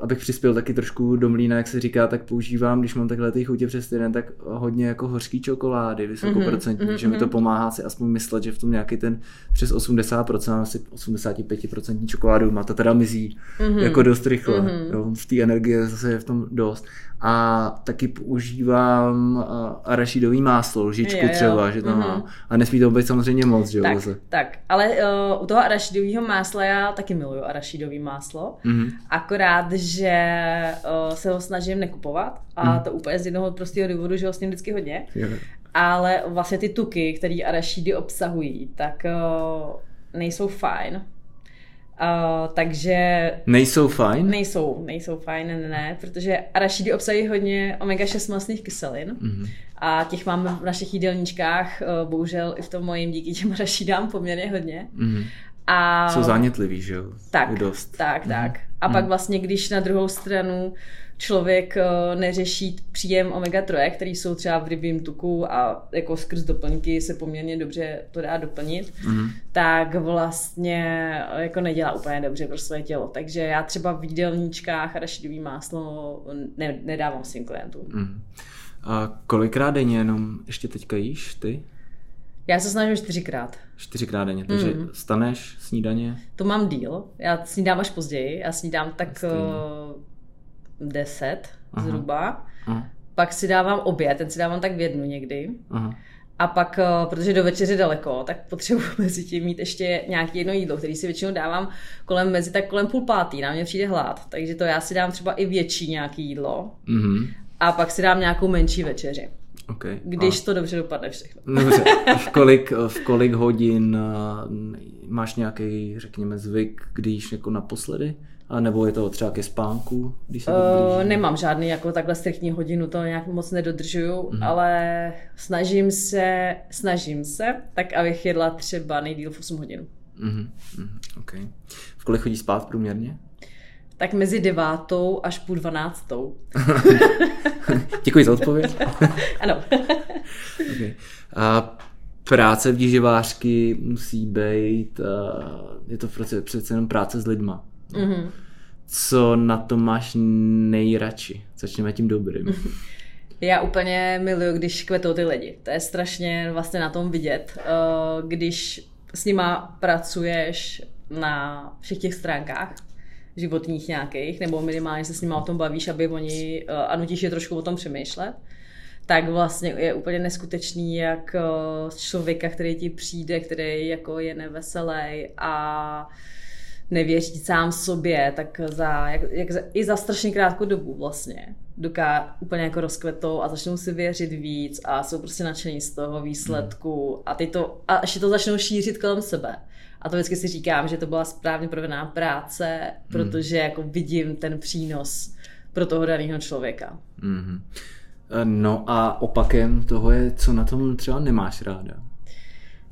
S2: abych přispěl taky trošku do mlína, jak se říká, tak používám, když mám takhle ty chutě přes týden, tak hodně jako hořký čokolády, vysokoprocentní, mm-hmm, že mi to mhm. pomáhá si aspoň myslet, že v tom nějaký ten přes 80%, asi 85% čokoládu má to teda mizí mm-hmm. jako dost rychle. Mm-hmm. Jo, v té energie zase je v tom dost a taky používám uh, arašidový máslo, lžičku jo, jo. třeba, že to mm-hmm. má. A nesmí to být samozřejmě moc, že jo?
S3: Tak, tak, ale uh, u toho arašidového másla já taky miluju arašidový máslo, mm-hmm. akorát, že uh, se ho snažím nekupovat a mm-hmm. to úplně z jednoho prostého důvodu, že ho s ním vždycky hodně. Jo. Ale vlastně ty tuky, které arašidy obsahují, tak uh, nejsou fajn Uh, takže...
S2: Nejsou fajn?
S3: Nejsou, nejsou fajn, ne, ne, protože arašidy obsahují hodně omega-6 masných kyselin mm-hmm. a těch máme v našich jídelníčkách, uh, bohužel i v tom mojím díky těm arašidám poměrně hodně. Mm-hmm.
S2: A... Jsou zánětlivý, že jo?
S3: Tak, dost. tak, mm-hmm. tak. A mm-hmm. pak vlastně, když na druhou stranu člověk eh, neřeší příjem omega-3, který jsou třeba v rybím tuku a jako skrz doplňky se poměrně dobře to dá doplnit, mm. tak vlastně eh, jako nedělá úplně dobře pro své tělo. Takže já třeba v jídelníčkách rašidový máslo ne, nedávám svým klientům. Mm.
S2: A kolikrát denně jenom ještě teďka jíš ty?
S3: Já se snažím čtyřikrát.
S2: Čtyřikrát denně, takže mm. staneš, snídaně?
S3: To mám díl, já snídám až později, já snídám tak Stejně 10 Aha. zhruba. Aha. Pak si dávám oběd, ten si dávám tak v jednu někdy. Aha. A pak, eh, protože do večeře daleko, tak potřebuji mezi tím mít ještě nějaké jedno jídlo, který si většinou dávám kolem mezi, tak kolem půl pátý, na mě přijde hlad. Takže to já si dám třeba i větší nějaký jídlo. Mm-hmm. A pak si dám nějakou menší večeři. Okay. Když a... to dobře dopadne všechno.
S2: Dobře. V kolik, v kolik hodin eh, máš nějaký, řekněme, zvyk, když jako naposledy? A nebo je to třeba ke spánku? Když se
S3: uh, nemám žádný jako takhle striktní hodinu, to nějak moc nedodržuju, mm. ale snažím se, snažím se, tak abych jedla třeba nejdíl v 8 hodin. Mm,
S2: mm, okay. V kolik chodí spát průměrně?
S3: Tak mezi devátou až půl dvanáctou.
S2: Děkuji za odpověď.
S3: ano.
S2: okay. A práce v díživářky musí být, uh, je to přece jenom práce s lidma. Mm-hmm. Co na to máš nejradši? Začneme tím dobrým.
S3: Já úplně miluju, když kvetou ty lidi. To je strašně vlastně na tom vidět. Eh, když s nima pracuješ na všech těch stránkách, životních nějakých, nebo minimálně se s nimi o tom bavíš, aby oni, eh, a nutíš je trošku o tom přemýšlet, tak vlastně je úplně neskutečný, jak eh, člověka, který ti přijde, který jako je neveselý a nevěří sám sobě, tak za, jak, jak i za strašně krátkou dobu vlastně doká úplně jako rozkvetou a začnou si věřit víc a jsou prostě nadšení z toho výsledku a, ty to, a ještě to začnou šířit kolem sebe. A to vždycky si říkám, že to byla správně provedená práce, protože jako vidím ten přínos pro toho daného člověka. Mm-hmm.
S2: No a opakem toho je, co na tom třeba nemáš ráda.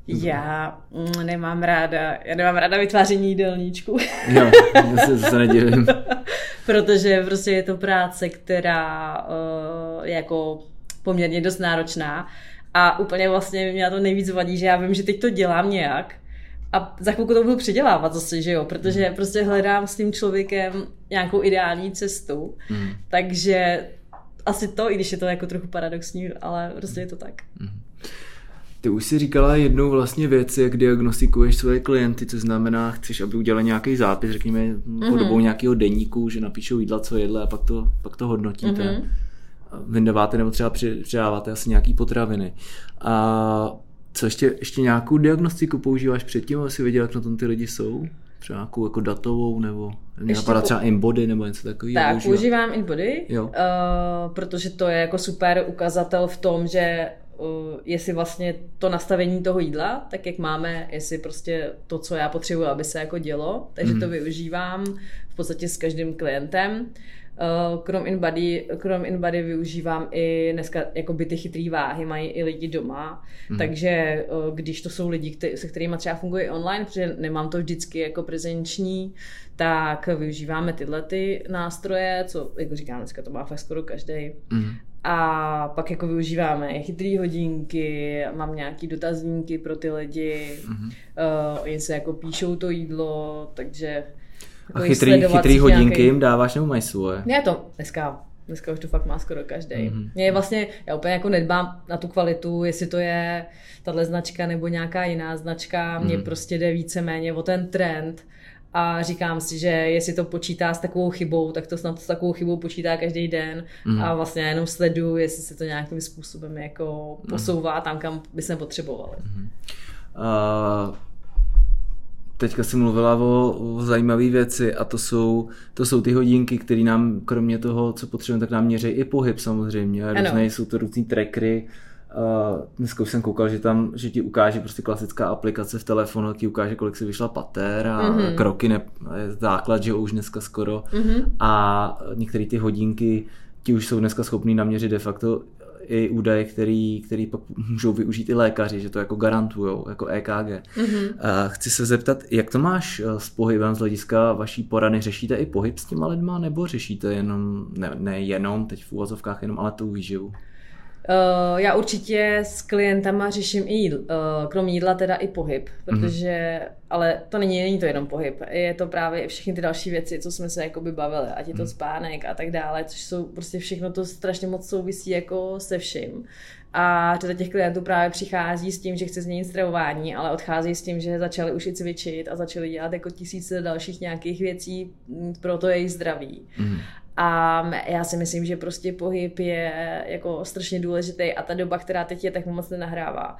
S3: Já mm, nemám ráda, já nemám ráda vytváření jídelníčku.
S2: Jo, já se zase nedivím.
S3: Protože prostě je to práce, která uh, je jako poměrně dost náročná A úplně vlastně mě to nejvíc vadí, že já vím, že teď to dělám nějak, a za chvilku to budu předělávat zase, že jo, protože mm. prostě hledám s tím člověkem nějakou ideální cestu, mm. takže asi to, i když je to jako trochu paradoxní, ale prostě je to tak. Mm.
S2: Ty už si říkala jednou vlastně věc, jak diagnostikuješ svoje klienty, co znamená, chceš, aby udělali nějaký zápis, řekněme, mm-hmm. podobou nějakého deníku, že napíšou jídla, co jedle a pak to, pak to hodnotíte. Mm-hmm. Vyndáváte nebo třeba předáváte asi nějaký potraviny. A co ještě, ještě nějakou diagnostiku používáš předtím, aby si věděl, jak na tom ty lidi jsou? Třeba nějakou jako datovou, nebo napadá třeba InBody nebo něco takového?
S3: Tak, používám, InBody, jo. Uh, protože to je jako super ukazatel v tom, že jestli vlastně to nastavení toho jídla, tak jak máme, jestli prostě to, co já potřebuji, aby se jako dělo, takže mm. to využívám v podstatě s každým klientem. Eh, krom InBody, krom InBody využívám i dneska jako by ty chytrý váhy, mají i lidi doma, mm. takže eh, když to jsou lidi, který, se kterými třeba funguje online, protože nemám to vždycky jako prezenční, tak využíváme tyhle ty nástroje, co, jako říkám, dneska to má fakt skoro každý. Mm. A pak jako využíváme chytrý hodinky, mám nějaký dotazníky pro ty lidi, mm-hmm. uh, oni se jako píšou to jídlo, takže
S2: a chytrý, chytrý hodinky jim dáváš nebo mají svoje?
S3: Ne, to dneska Dneska už to fakt má skoro každý. Mm-hmm. Mě vlastně, já úplně jako nedbám na tu kvalitu, jestli to je tahle značka nebo nějaká jiná značka, mně mm-hmm. prostě jde víceméně o ten trend a říkám si, že jestli to počítá s takovou chybou, tak to snad s takovou chybou počítá každý den mm. a vlastně já jenom sleduju, jestli se to nějakým způsobem jako mhm. posouvá tam, kam by jsme potřebovali. Mm.
S2: Uh, teďka si mluvila o, o zajímavé věci a to jsou, to jsou ty hodinky, které nám kromě toho, co potřebujeme, tak nám měří i pohyb samozřejmě. Různé, jsou to různý trackery, Uh, dneska už jsem koukal, že tam, že ti ukáže prostě klasická aplikace v telefonu, ti ukáže, kolik si vyšla patér a mm-hmm. kroky ne, je základ, že už dneska skoro. Mm-hmm. A některé ty hodinky ti už jsou dneska schopný naměřit de facto i údaje, který, který pak můžou využít i lékaři, že to jako garantují, jako EKG. Mm-hmm. Chci se zeptat, jak to máš eh, s pohybem z hlediska vaší porady? Řešíte i pohyb s těma lidma, nebo řešíte jenom, ne, ne jenom, teď v úvozovkách jenom, ale tu výživu?
S3: Uh, já určitě s klientama řeším i jídl, uh, krom jídla teda i pohyb, mhm. protože, mm-hmm. ale to není, není to jenom pohyb, je to právě všechny ty další věci, co jsme se jakoby bavili, ať je to mm. spánek a tak dále, což jsou prostě všechno to strašně moc souvisí jako se vším. A řada těch klientů právě přichází s tím, že chce změnit stravování, ale odchází s tím, že začali už i cvičit a začali dělat jako tisíce dalších nějakých věcí pro to jejich zdraví. Mm. A já si myslím, že prostě pohyb je jako strašně důležitý a ta doba, která teď je, tak moc nenahrává.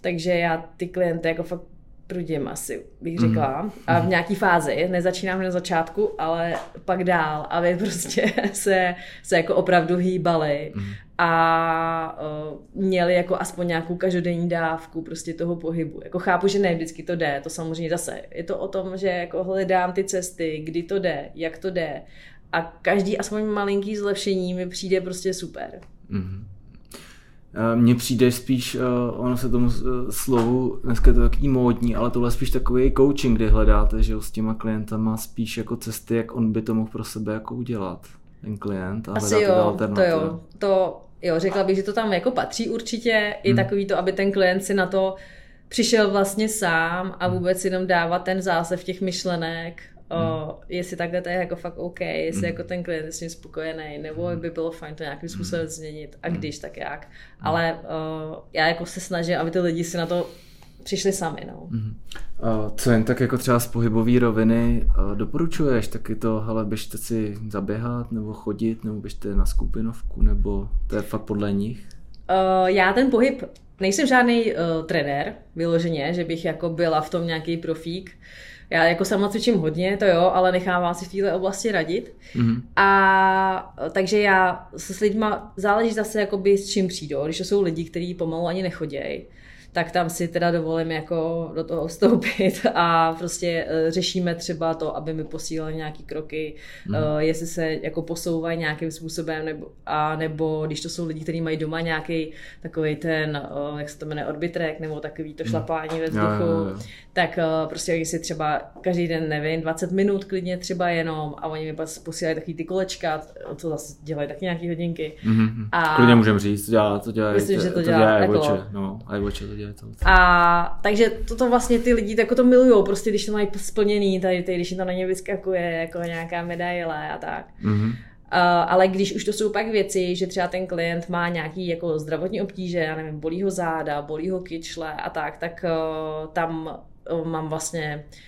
S3: Takže já ty klienty jako fakt prudím asi, bych mhm. řekla. Mm. A v nějaký fázi, nezačínám na začátku, ale pak dál, aby prostě se, se jako opravdu hýbali mm. a uh, měli jako aspoň nějakou každodenní dávku prostě toho pohybu. Jako chápu, že ne vždycky to jde, to samozřejmě zase. Je to o tom, že jako hledám ty cesty, kdy to jde, jak to jde a každý aspoň malinký zlepšení mi přijde prostě super. Mm-hmm.
S2: Mně přijde spíš, ono se tomu slovu, dneska je to takový módní, ale tohle je spíš takový coaching, kde hledáte, že s těma klientama spíš jako cesty, jak on by to mohl pro sebe jako udělat, ten klient a
S3: Asi jo, to jo, to jo, řekla bych, že to tam jako patří určitě, i hmm. takový to, aby ten klient si na to přišel vlastně sám a vůbec jenom dávat ten zásev těch myšlenek o, hmm. jestli takhle to je jako fakt OK, jestli hmm. jako ten klient je s tím spokojený, nebo hmm. by bylo fajn to nějakým způsobem hmm. změnit a když, tak jak. Ale o, já jako se snažím, aby ty lidi si na to přišli sami. No.
S2: Co jen tak jako třeba z pohybové roviny doporučuješ? Taky to, hele, běžte si zaběhat, nebo chodit, nebo běžte na skupinovku, nebo to je fakt podle nich?
S3: Já ten pohyb, nejsem žádný uh, trenér, vyloženě, že bych jako byla v tom nějaký profík. Uh, já jako sama cvičím hodně, to jo, ale nechávám si v této oblasti radit. Mm-hmm. A takže já se s lidma, záleží zase jakoby s čím přijdou. Když to jsou lidi, kteří pomalu ani nechodějí, tak tam si teda dovolím jako do toho vstoupit a prostě uh, řešíme třeba to, aby mi posílali nějaký kroky, mm. uh, jestli se jako posouvají nějakým způsobem, nebo, a nebo když to jsou lidi, kteří mají doma nějaký takový ten, uh, jak se to jmenuje, orbitrek, nebo takový to šlapání ve vzduchu, jo, jo, jo. tak prostě jestli třeba každý den, nevím, 20 minut klidně třeba jenom a oni mi posílají takový ty kolečka, co zase dělají taky nějaký hodinky.
S2: Mm-hmm. A klidně můžeme říct, to dělá, to dělá,
S3: myslím, že to, to dělá, dělá
S2: no, iWatche to dělá to.
S3: A takže toto vlastně ty lidi jako to milujou, prostě když to mají splněný, tady, tady když to na ně vyskakuje jako nějaká medaile a tak. Mm-hmm. Uh, ale když už to jsou pak věci, že třeba ten klient má nějaký jako zdravotní obtíže, já nevím, bolí ho záda, bolí ho kyčle a tak, tak uh, tam uh, mám vlastně uh,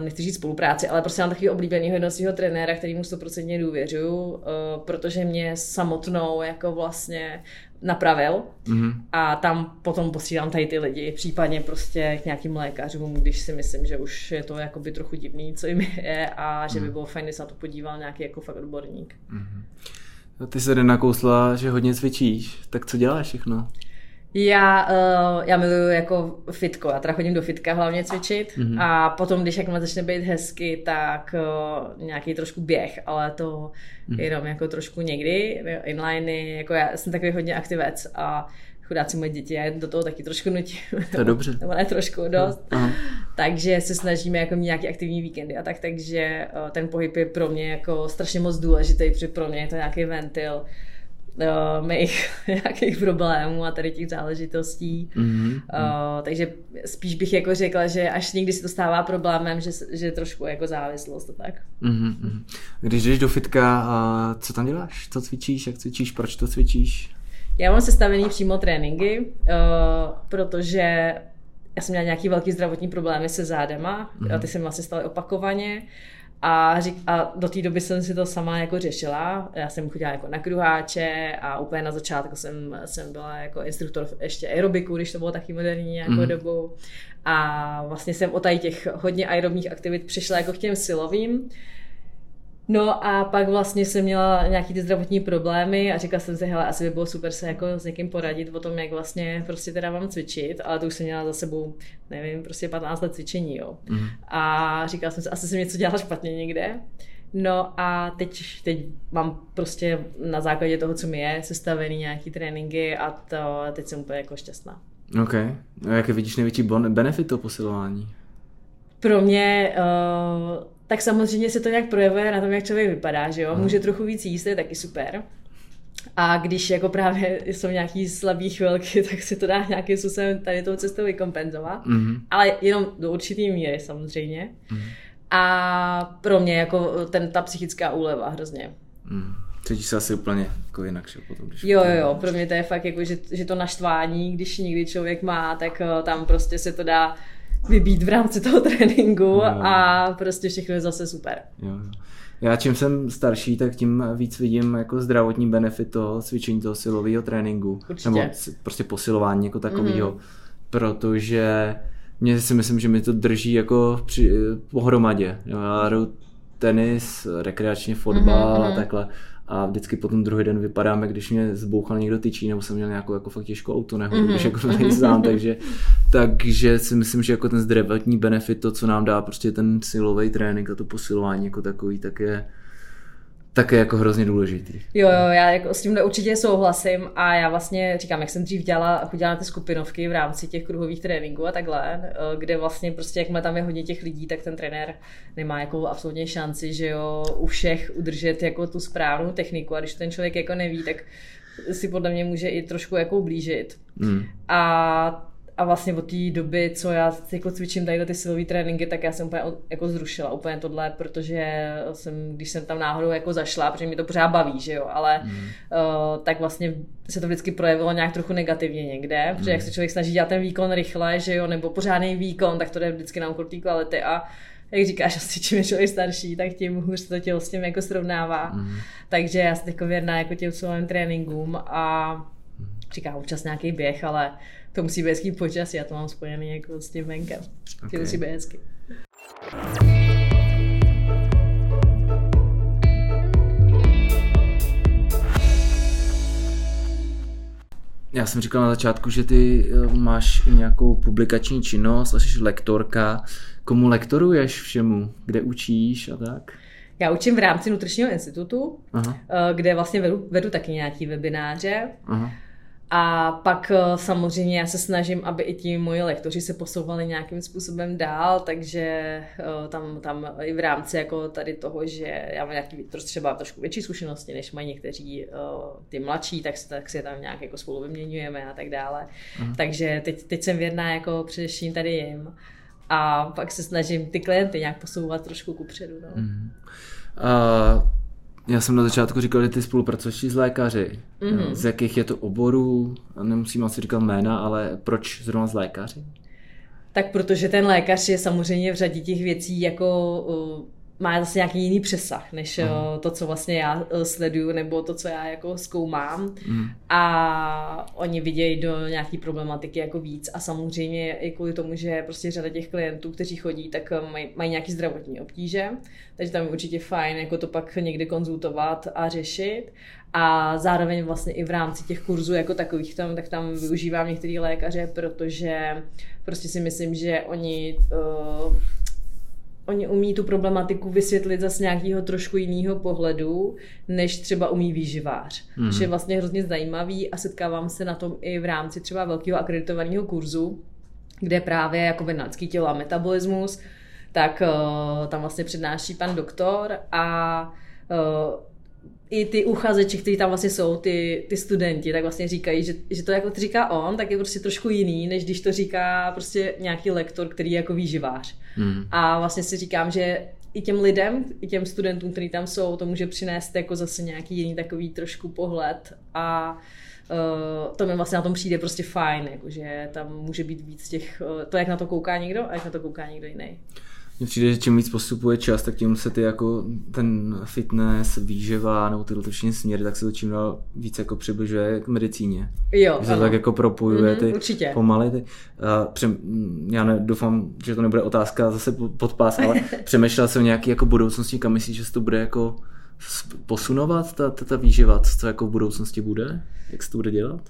S3: nechci říct spolupráci, ale prostě mám takový oblíbený jednacího trenéra, který mu 100% důvěřuju, eh, protože mě samotnou jako vlastně napravil mm-hmm. a tam potom posílám tady ty lidi, případně prostě k nějakým lékařům, když si myslím, že už je to jakoby trochu divný, co jim je a že by mhm. bylo fajn, když se na to podíval nějaký jako fakt odborník.
S2: Mm-hmm. Ty se nakousla, že hodně cvičíš, tak co děláš všechno?
S3: Já, uh, já miluju jako fitko, já teda chodím do fitka hlavně cvičit mm-hmm. a potom, když jakmile začne být hezky, tak uh, nějaký trošku běh, ale to mm-hmm. jenom jako trošku někdy, inliny, jako já jsem takový hodně aktivec a chudáci moje děti, já do toho taky trošku nutím.
S2: To je dobře.
S3: Nebo ne trošku, dost. Aha. Takže se snažíme jako mít nějaký aktivní víkendy a tak, takže uh, ten pohyb je pro mě jako strašně moc důležitý, protože pro mě je to nějaký ventil uh, mých nějakých problémů a tady těch záležitostí. Mm-hmm. Uh, takže spíš bych jako řekla, že až někdy se to stává problémem, že, že trošku jako závislost a tak.
S2: Mm-hmm. Když jdeš do fitka, uh, co tam děláš? Co cvičíš? Jak cvičíš? Proč to cvičíš?
S3: Já mám sestavený přímo tréninky, uh, protože já jsem měla nějaký velký zdravotní problémy se zádema, mm-hmm. ty se mi vlastně staly opakovaně. A, řík, a do té doby jsem si to sama jako řešila. Já jsem chodila jako na kruháče a úplně na začátku jsem, jsem byla jako instruktor ještě aerobiku, když to bylo taky moderní nějakou mm. dobu. A vlastně jsem o tady těch hodně aerobních aktivit přišla jako k těm silovým. No a pak vlastně jsem měla nějaký ty zdravotní problémy a říkala jsem si, hele, asi by bylo super se jako s někým poradit o tom, jak vlastně prostě teda mám cvičit, ale to už jsem měla za sebou, nevím, prostě 15 let cvičení, jo. Mm. A říkala jsem si, asi jsem něco dělala špatně někde. No a teď, teď mám prostě na základě toho, co mi je, sestavený nějaký tréninky a to, teď jsem úplně jako šťastná.
S2: OK. A jaké vidíš největší benefit toho posilování?
S3: Pro mě uh, tak samozřejmě se to nějak projevuje na tom, jak člověk vypadá, že jo. Hmm. Může trochu víc jíst, je taky super. A když jako právě jsou nějaký slabý chvilky, tak se to dá nějakým způsobem tady tou cestou vykompenzovat. Mm-hmm. Ale jenom do určitý míry samozřejmě. Mm-hmm. A pro mě jako ten, ta psychická úleva hrozně.
S2: Mm. Cítíš se asi úplně jako jinak, že potom, když...
S3: Jo, jo, jo, pro mě to je fakt jako, že, že to naštvání, když někdy člověk má, tak eh, tam prostě se to dá vybít v rámci toho tréninku a prostě všechno je zase super.
S2: Jo, jo. Já čím jsem starší, tak tím víc vidím jako zdravotní benefit toho cvičení toho silového tréninku.
S3: Určitě.
S2: Nebo prostě posilování jako takového. Mm. Protože mě si myslím, že mi to drží jako při, pohromadě. Já hru tenis, rekreačně fotbal mm-hmm. a mhm. takhle a vždycky potom druhý den vypadáme, když mě zbouchal někdo tyčí, nebo jsem měl nějakou jako fakt těžkou auto nehodu, mm-hmm. když jako nejsám, takže, takže si myslím, že jako ten zdravotní benefit, to, co nám dá prostě ten silový trénink a to posilování jako takový, tak je, také jako hrozně důležitý.
S3: Jo, jo, já jako s tím určitě souhlasím a já vlastně říkám, jak jsem dřív dělala, chodila na ty skupinovky v rámci těch kruhových tréninků a takhle, eh, kde vlastně prostě, jak tam je hodně těch lidí, tak ten trenér nemá jako absolutně šanci, že jo, u všech udržet jako tu správnou techniku a když ten člověk jako neví, tak si podle mě může i trošku jako ublížit. Mm. A a vlastně od té doby, co já jako cvičím tady ty silové tréninky, tak já jsem úplně jako zrušila úplně tohle, protože jsem, když jsem tam náhodou jako zašla, protože mi to pořád baví, že jo, ale mm. uh, tak vlastně se to vždycky projevilo nějak trochu negativně někde, mm. protože jak se člověk snaží dělat ten výkon rychle, že jo, nebo pořádný výkon, tak to jde vždycky na úkor té kvality a jak říkáš, asi čím je člověk starší, tak tím hůř to tělo s tím jako srovnává. Mm. Takže já jsem jako věrná jako těm svým tréninkům a říkám občas nějaký běh, ale to musí být hezký počasí, já to mám spojený jako s tím venkem. Okay. To musí být hezky.
S2: já jsem říkal na začátku, že ty eh, máš nějakou publikační činnost, jsi lektorka. Komu lektoruješ všemu? Kde učíš a tak?
S3: Já učím v rámci Nutričního institutu, Aha. Eh, kde vlastně vedu, vedu taky nějaký webináře. Aha. A pak eh, samozřejmě já se snažím, aby i ti moji lektoři se posouvali nějakým způsobem dál, takže eh, tam, tam i v rámci jako tady toho, že já mám nějaký třeba trošku větší zkušenosti, než mají někteří ty mladší, tak, tak si tam nějak jako spolu vyměňujeme a tak dále. Aha. Takže teď, teď jsem věrná jako především tady jim a pak se snažím ty klienty nějak posouvat trošku kupředu. No. Mm.
S2: Uh, já jsem na začátku říkal, že ty spolupracuješ s lékaři. Mm-hmm. Z jakých je to oborů? Nemusím asi říkat jména, ale proč zrovna z lékaři?
S3: Tak protože ten lékař je samozřejmě v řadě těch věcí jako má zase nějaký jiný přesah, než mm. to, co vlastně já eh, sleduju, nebo to, co já jako zkoumám. Mm. A oni vidějí do nějaký problematiky jako víc. A samozřejmě i kvůli tomu, že prostě řada těch klientů, kteří chodí, tak eh, mají, mají nějaký zdravotní obtíže. Takže tam je určitě fajn jako to pak někdy konzultovat a řešit. A zároveň vlastně i v rámci těch kurzů jako takových tam, tak tam využívám některý lékaře, protože prostě si myslím, že oni uh, oni umí tu problematiku vysvětlit zase nějakého trošku jiného pohledu, než třeba umí výživář. Mm. Což je vlastně hrozně zajímavý a setkávám se na tom i v rámci třeba velkého akreditovaného kurzu, kde právě jako venadský tělo a metabolismus, tak uh, tam vlastně přednáší pan doktor a uh, i ty uchazeči, kteří tam vlastně jsou, ty, ty studenti, tak vlastně říkají, že, že to jako to říká on, tak je prostě trošku jiný, než když to říká prostě nějaký lektor, který je jako výživář. Mm. A vlastně si říkám, že i těm lidem, i těm studentům, kteří tam jsou, to může přinést jako zase nějaký jiný takový trošku pohled a uh, to mi vlastně na tom přijde prostě fajn, jakože tam může být víc těch, uh, to jak na to kouká někdo a jak na to kouká někdo jiný.
S2: Mně přijde, že čím víc postupuje čas, tak tím se ty jako ten fitness, výživa nebo ty dotoční směry, tak se to čím dál víc jako přibližuje k medicíně.
S3: Jo,
S2: že se tak jako propojuje ty
S3: mm-hmm, určitě.
S2: pomaly. Ty, uh, přem, já ne, doufám, že to nebude otázka zase pod pás, ale přemýšlel jsem nějaký jako budoucnosti, kam myslíš, že se to bude jako posunovat, ta, ta, ta výživa, co jako v budoucnosti bude? Jak se to bude dělat?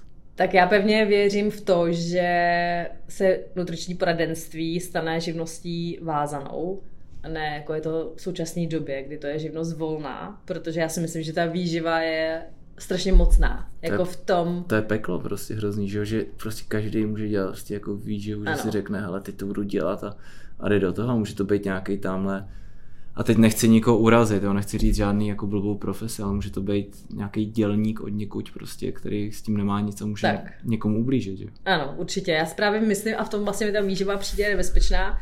S3: Tak já pevně věřím v to, že se nutriční poradenství stane živností vázanou, ne jako je to v současné době, kdy to je živnost volná, protože já si myslím, že ta výživa je strašně mocná. Jako to je, v tom...
S2: To je peklo prostě hrozný, že, že prostě každý může dělat prostě jako výživu, že ano. si řekne, hele, ty to budu dělat a, a jde do toho. Může to být nějaký tamhle a teď nechci nikoho urazit, jo, nechci říct žádný jako blbou profesi, ale může to být nějaký dělník od někuď prostě, který s tím nemá nic a může tak. někomu ublížit. Jo.
S3: Ano, určitě. Já právě myslím, a v tom vlastně mi ta výživa přijde nebezpečná,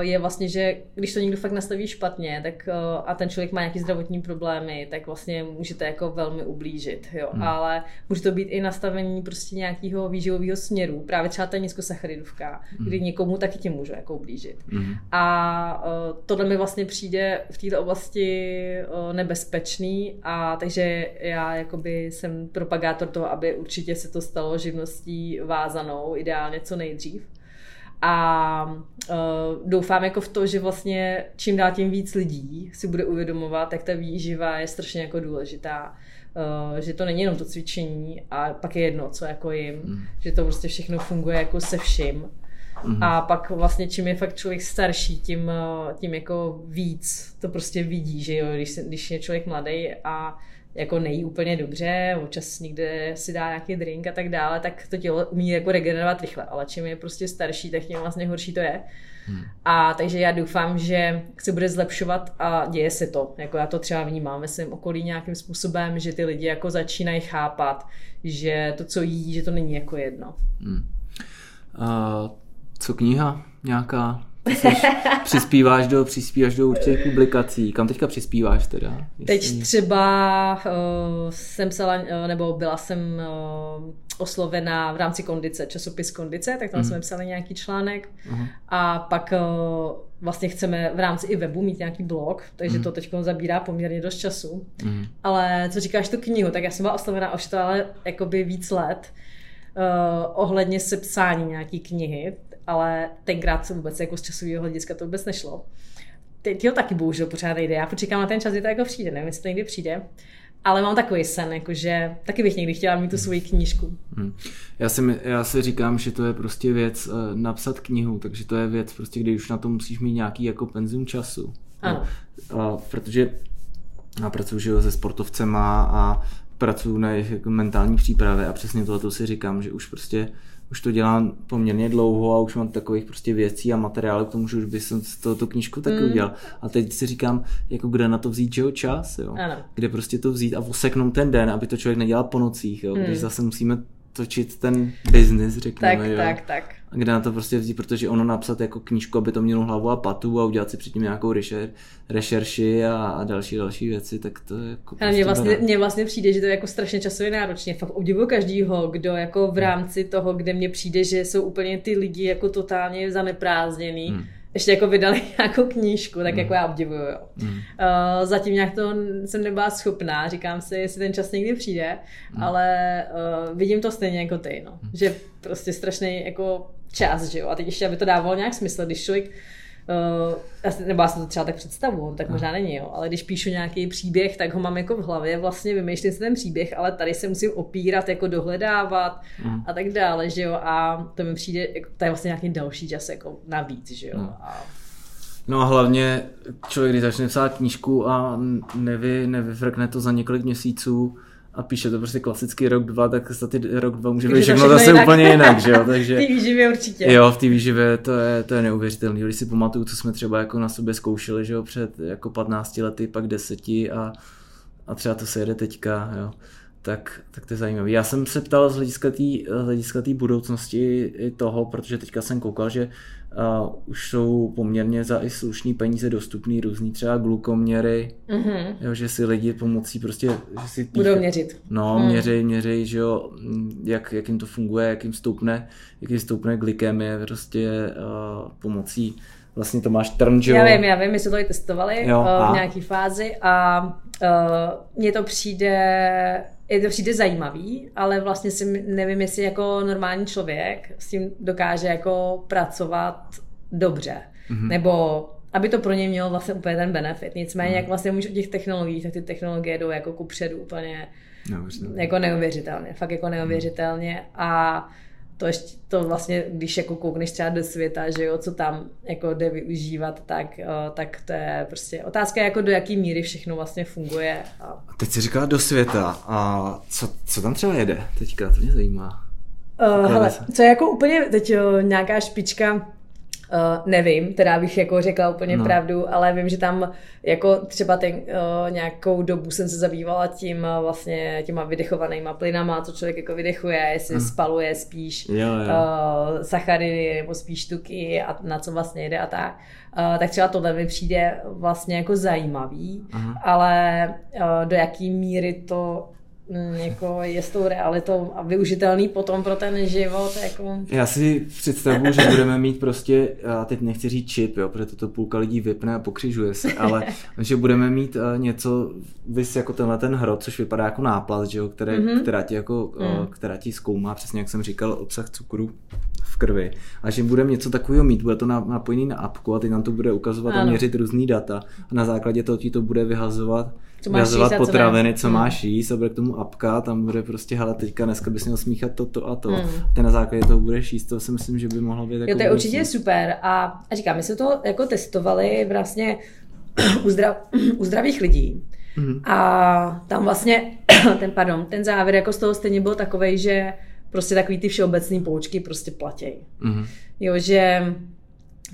S3: je vlastně, že když to někdo fakt nastaví špatně tak, eh, a ten člověk má nějaký zdravotní problémy, tak vlastně můžete jako velmi ublížit. Jo? Hmm. Ale může to být i nastavení prostě nějakého výživového směru, právě třeba ta nízkosacharidovka, hmm. kdy někomu taky tě můžu jako ublížit. Hmm. A uh, tohle mi vlastně přijde v této oblasti nebezpečný a takže já jakoby jsem propagátor toho, aby určitě se to stalo živností vázanou, ideálně co nejdřív. A uh, doufám jako v to, že vlastně čím dál tím víc lidí si bude uvědomovat, jak ta výživa je strašně jako důležitá. Uh, že to není jenom to cvičení a pak je jedno, co jako jim, mm. že to prostě všechno funguje jako se vším. Mm. A pak vlastně čím je fakt člověk starší, tím, tím jako víc to prostě vidí, že jo, když, když je člověk mladý a jako nejí úplně dobře, občas někde si dá nějaký drink a tak dále, tak to tělo umí jako regenerovat rychle, ale čím je prostě starší, tak tím vlastně horší to je. Hmm. A takže já doufám, že se bude zlepšovat a děje se to. Jako já to třeba vnímám ve svém okolí nějakým způsobem, že ty lidi jako začínají chápat, že to, co jí, že to není jako jedno. Hmm.
S2: A co kniha nějaká? Přispíváš do, přispíváš do určitých publikací. Kam teďka přispíváš teda?
S3: Jestli... Teď třeba uh, jsem psala, uh, nebo byla jsem uh, oslovena v rámci kondice, časopis kondice, tak tam mm. jsme psali nějaký článek uh-huh. a pak uh, vlastně chceme v rámci i webu mít nějaký blog, takže mm. to teď zabírá poměrně dost času. Mm. Ale co říkáš tu knihu, tak já jsem byla oslovena už to ale jakoby víc let uh, ohledně sepsání nějaký knihy, ale tenkrát se vůbec jako z časového hlediska to vůbec nešlo. Teď ho taky bohužel pořád nejde. Já počítám na ten čas, kdy to jako přijde, nevím, jestli to někdy přijde. ale mám takový sen, jakože taky bych někdy chtěla mít tu svoji knížku. Hmm.
S2: Já, si, já si říkám, že to je prostě věc uh, napsat knihu, takže to je věc, prostě, kdy už na to musíš mít nějaký jako penzum času.
S3: Ano.
S2: No. Uh, protože já pracuji se sportovcema a pracuji na jejich jako mentální přípravě a přesně tohle si říkám, že už prostě už to dělám poměrně dlouho a už mám takových prostě věcí a materiálů k tomu, že už bych z toho tu knížku taky mm. udělal. A teď si říkám, jako kde na to vzít, že jo, čas, jo.
S3: Ano.
S2: Kde prostě to vzít a oseknout ten den, aby to člověk nedělal po nocích, jo. Mm. Když zase musíme točit ten business, řekněme.
S3: Tak,
S2: jo.
S3: tak, tak.
S2: A kde na to prostě vzít, protože ono napsat jako knížku, aby to mělo hlavu a patu a udělat si předtím nějakou rešer, rešerši a, a další další věci, tak to je jako
S3: prostě vlastně, mně vlastně přijde, že to je jako strašně časově náročně. Fakt obdivuju každýho, kdo jako v rámci toho, kde mně přijde, že jsou úplně ty lidi jako totálně zaneprázdněný. Hmm ještě jako vydali nějakou knížku, tak mm. jako já obdivuju, jo. Mm. Uh, zatím nějak to jsem nebyla schopná, říkám si, jestli ten čas někdy přijde, mm. ale uh, vidím to stejně jako ty, no. Mm. Že prostě strašný jako čas, že jo. A teď ještě, aby to dávalo nějak smysl, když člověk uh, nebo já si to třeba tak představu, tak možná není, jo, ale když píšu nějaký příběh, tak ho mám jako v hlavě, vlastně vymýšlím si ten příběh, ale tady se musím opírat, jako dohledávat mm. a tak dále, že jo, a to mi přijde, jako, to je vlastně nějaký další čas jako navíc, že jo. Mm. A...
S2: No a hlavně člověk, když začne psát knížku a nevy, nevyfrkne to za několik měsíců, a píše to prostě klasický rok, dva, tak za ty rok, dva může být všechno zase jinak. úplně jinak, že jo, takže...
S3: v té výživě určitě.
S2: Jo, v té výživě to je, to je neuvěřitelné. Když si pamatuju, co jsme třeba jako na sobě zkoušeli, že jo, před jako 15 lety, pak deseti a, a třeba to se jede teďka, jo tak, tak to je zajímavé. Já jsem se ptal z hlediska té hlediska budoucnosti toho, protože teďka jsem koukal, že uh, už jsou poměrně za i slušný peníze dostupný různý třeba glukoměry, mm-hmm. jo, že si lidi pomocí prostě, že si
S3: píche, Budou měřit.
S2: No, mm. měřej, měřej, že jo, jak, jak jim to funguje, jak jim stoupne, jak jim stoupne glykemie prostě uh, pomocí vlastně to máš trn, že
S3: Já vím, já vím, my jsme to i testovali jo, uh, v nějaké fázi a uh, mně to přijde je to přijde zajímavý, ale vlastně si nevím, jestli jako normální člověk s tím dokáže jako pracovat dobře. Mm-hmm. Nebo aby to pro ně mělo vlastně úplně ten benefit. Nicméně, mm. jak vlastně můžu o těch technologiích, tak ty technologie jdou jako ku předu úplně neuvěřitelně. jako neuvěřitelně. Fakt jako neuvěřitelně. A to ještě, to vlastně, když jako koukneš třeba do světa, že jo, co tam jako jde využívat, tak, uh, tak to je prostě otázka, jako do jaký míry všechno vlastně funguje. A...
S2: Teď jsi říkala do světa a co, co tam třeba jede teďka, to mě zajímá.
S3: Uh, hele, co je jako úplně teď jo, nějaká špička, Uh, nevím, teda bych jako řekla úplně no. pravdu, ale vím, že tam jako třeba ten, uh, nějakou dobu jsem se zabývala tím uh, vlastně těma vydechovanýma plynama, co člověk jako vydechuje, jestli uh. spaluje spíš
S2: jo, jo.
S3: Uh, sacharidy nebo spíš tuky a na co vlastně jde a tak. Uh, tak třeba tohle mi přijde vlastně jako zajímavý, uh. ale uh, do jaký míry to jako je s tou realitou a využitelný potom pro ten život. Jako...
S2: Já si představuji, že budeme mít prostě, já teď nechci říct čip, jo, protože to půlka lidí vypne a pokřižuje se, ale že budeme mít uh, něco, vys jako tenhle ten hrot, což vypadá jako náplast, že jo, které, mm-hmm. která, ti jako, uh, která ti zkoumá, přesně jak jsem říkal, obsah cukru v krvi. A že budeme něco takového mít, bude to napojený na apku a ty nám to bude ukazovat ano. a měřit různý data a na základě toho ti to bude vyhazovat co máš jíst potraviny, co, co máš jíst a bude k tomu apka, tam bude prostě, hele, teďka dneska bys měl smíchat to, to a to. Hmm. Ty na základě toho budeš jíst, to si myslím, že by mohlo být
S3: jako... Jo, to je určitě super a, a říkám, my jsme to jako testovali vlastně u, zdrav, u zdravých lidí. Hmm. A tam vlastně ten, pardon, ten závěr jako z toho stejně byl takový, že prostě takový ty všeobecné poučky prostě platí. Hmm. Jo, že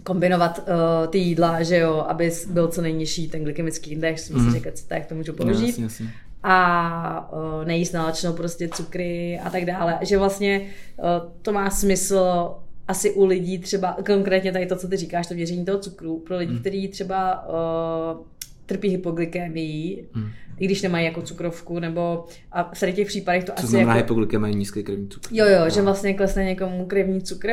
S3: kombinovat uh, ty jídla, že jo, aby byl co nejnižší ten glykemický index, mm. si říkat, tak to můžu použít. No, jasně, jasně. A uh, nejíst nálačnou prostě cukry a tak dále. Že vlastně uh, to má smysl asi u lidí třeba, konkrétně tady to, co ty říkáš, to měření toho cukru, pro lidi, mm. kteří třeba uh, trpí hypoglykemií, mm. i když nemají jako cukrovku, nebo a v těch případech to
S2: Co
S3: asi
S2: znamená
S3: jako...
S2: hypoglykemie nízký krevní cukr?
S3: Jo, jo, no. že vlastně klesne někomu krevní cukr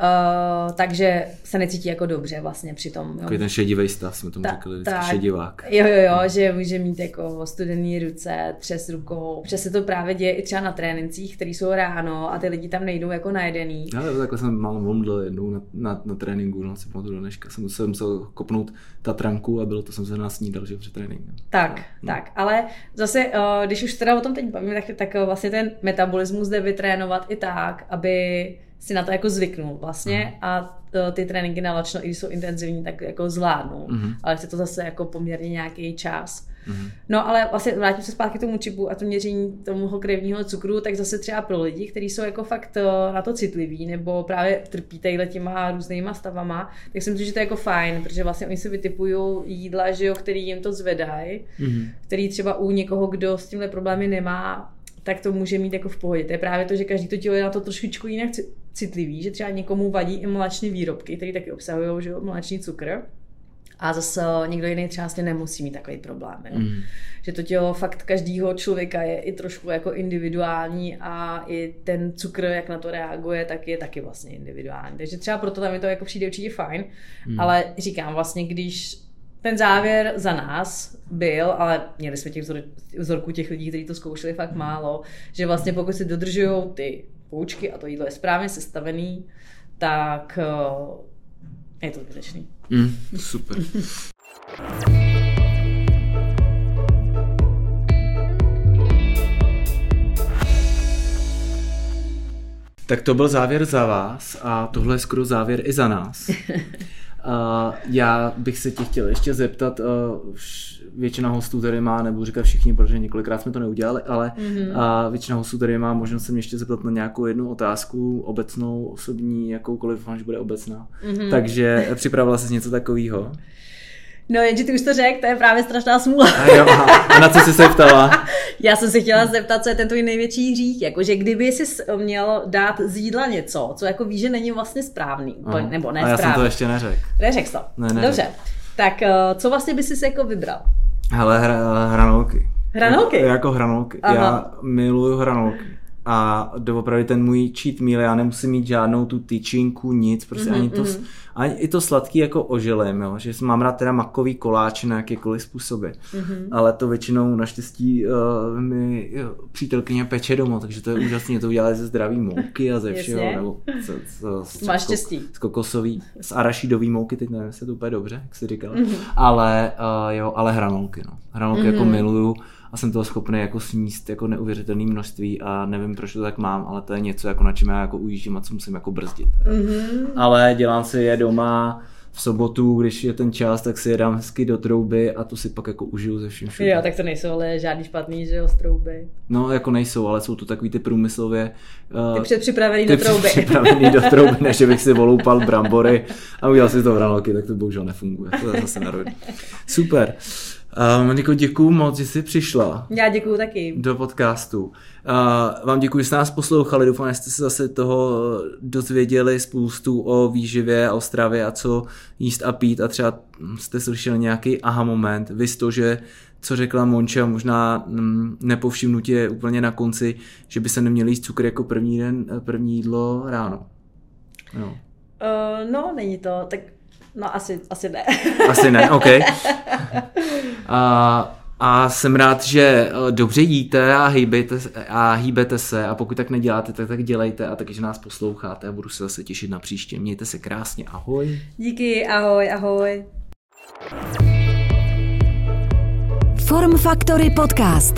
S3: Uh, takže se necítí jako dobře vlastně při tom.
S2: Takový ten šedivý stav, jsme tomu Ta, říkali, vždycky šedivák.
S3: Jo, jo, jo, že může mít jako studený ruce, třes rukou. Občas se to právě děje i třeba na trénincích, které jsou ráno a ty lidi tam nejdou jako najedený.
S2: Ale takhle jsem mal vomdl jednou na, na, na tréninku, no si pamatuju do dneška. Jsem musel, musel kopnout tatranku a bylo to, jsem se nás snídal, že před tréninkem.
S3: Tak, no. tak, ale zase, uh, když už teda o tom teď bavíme, tak, tak vlastně ten metabolismus jde vytrénovat i tak, aby si na to jako zvyknul vlastně uh-huh. a e, ty tréninky na lačno, i když jsou intenzivní, tak jako zvládnou. Uh-huh. Ale chce to zase jako poměrně nějaký čas. Uh-huh. No ale vlastně vrátím se zpátky k tomu čipu a to měření tomu krevního cukru, tak zase třeba pro lidi, kteří jsou jako fakt e, na to citliví nebo právě trpí tady těma různýma stavama, tak si myslím, že to je jako fajn, protože vlastně oni si vytipují jídla, že jo, který jim to zvedají, uh-huh. který třeba u někoho, kdo s tímhle problémy nemá, tak to může mít jako v pohodě. To je právě to, že každý to tělo je na to trošičku jinak citlivý, že třeba někomu vadí i mléčné výrobky, které taky obsahují že mléčný cukr. A zase někdo jiný třeba vlastně nemusí mít takový problém. Jo? Mm. Že to tělo fakt každého člověka je i trošku jako individuální a i ten cukr, jak na to reaguje, tak je taky vlastně individuální. Takže třeba proto tam je to jako přijde určitě fajn, mm. ale říkám vlastně, když ten závěr za nás byl, ale měli jsme těch vzor, vzorků těch lidí, kteří to zkoušeli fakt málo, že vlastně pokud si dodržují ty poučky a to jídlo je správně sestavený, tak eh, je to zbytečný.
S2: Mm, super. Tak to byl závěr za vás a tohle je skoro závěr i za nás. Uh, já bych se tě chtěl ještě zeptat, uh, většina hostů tady má, nebo říkat všichni, protože několikrát jsme to neudělali, ale mm-hmm. většina hostů tady má možnost se mě ještě zeptat na nějakou jednu otázku, obecnou, osobní, jakoukoliv, až bude obecná. Mm-hmm. Takže připravila jsi něco takového?
S3: No jenže ty už to řekl, to je právě strašná smůla.
S2: A, jo, a na co jsi se ptala?
S3: Já jsem se chtěla zeptat, co je ten tvůj největší hřích. Jakože kdyby jsi měl dát z jídla něco, co jako víš, že není vlastně správný, úplně, no. nebo ne
S2: A já
S3: správný.
S2: jsem to ještě neřekl.
S3: Neřekl to.
S2: Ne, neřek.
S3: Dobře. Tak eh, co vlastně by si jako vybral?
S2: Hele, hra, hranolky.
S3: Hranolky?
S2: Jako, jako hranolky. Aha. Já miluju hranolky a doopravdy ten můj cheat meal, já nemusím mít žádnou tu tyčinku, nic, prostě mm-hmm, ani to, mm-hmm. ani i to sladký jako oželem, jo, že mám rád teda makový koláč na jakýkoliv způsoby, mm-hmm. ale to většinou naštěstí uh, mi jo, přítelkyně peče doma, takže to je úžasné, to udělali ze zdravý mouky a ze všeho, nebo z, z, z,
S3: Máš štěstí.
S2: Z kokosový, z arašidový mouky, teď nevím, jestli to úplně dobře, jak jsi říkal, mm-hmm. ale uh, jo, ale hranolky, no, hranolky mm-hmm. jako miluju, a jsem toho schopný jako sníst jako neuvěřitelné množství a nevím, proč to tak mám, ale to je něco, jako na čem já jako ujíždím a co musím jako brzdit. Mm-hmm. Ale dělám si je doma v sobotu, když je ten čas, tak si je dám hezky do trouby a to si pak jako užiju ze vším všude.
S3: Jo, tak to nejsou ale žádný špatný, že jo, z trouby.
S2: No, jako nejsou, ale jsou to takový ty průmyslově...
S3: Uh, ty předpřipravený ty do trouby.
S2: předpřipravený do trouby, než bych si voloupal brambory a udělal si to v ranolky, tak to bohužel nefunguje. To je zase narod. Super. Uh, Moniko, děkuji moc, že jsi přišla.
S3: Já děkuji taky.
S2: Do podcastu. Uh, vám děkuji, že jste nás poslouchali. Doufám, že jste se zase toho dozvěděli spoustu o výživě, o stravě a co jíst a pít a třeba jste slyšeli nějaký aha moment. Vy to, že co řekla Monča, možná mm, nepovšimnutě úplně na konci, že by se neměli jíst cukr jako první den, první jídlo ráno.
S3: No. Uh, no, není to. Tak No asi, asi ne.
S2: Asi ne, OK. A, a jsem rád, že eh, dobře jíte a hýbete, a hýbete se a pokud tak neděláte, tak tak dělejte a taky, že nás posloucháte a budu se zase těšit na příště. Mějte se krásně, ahoj.
S3: Díky, ahoj, ahoj.
S1: Form Factory Podcast.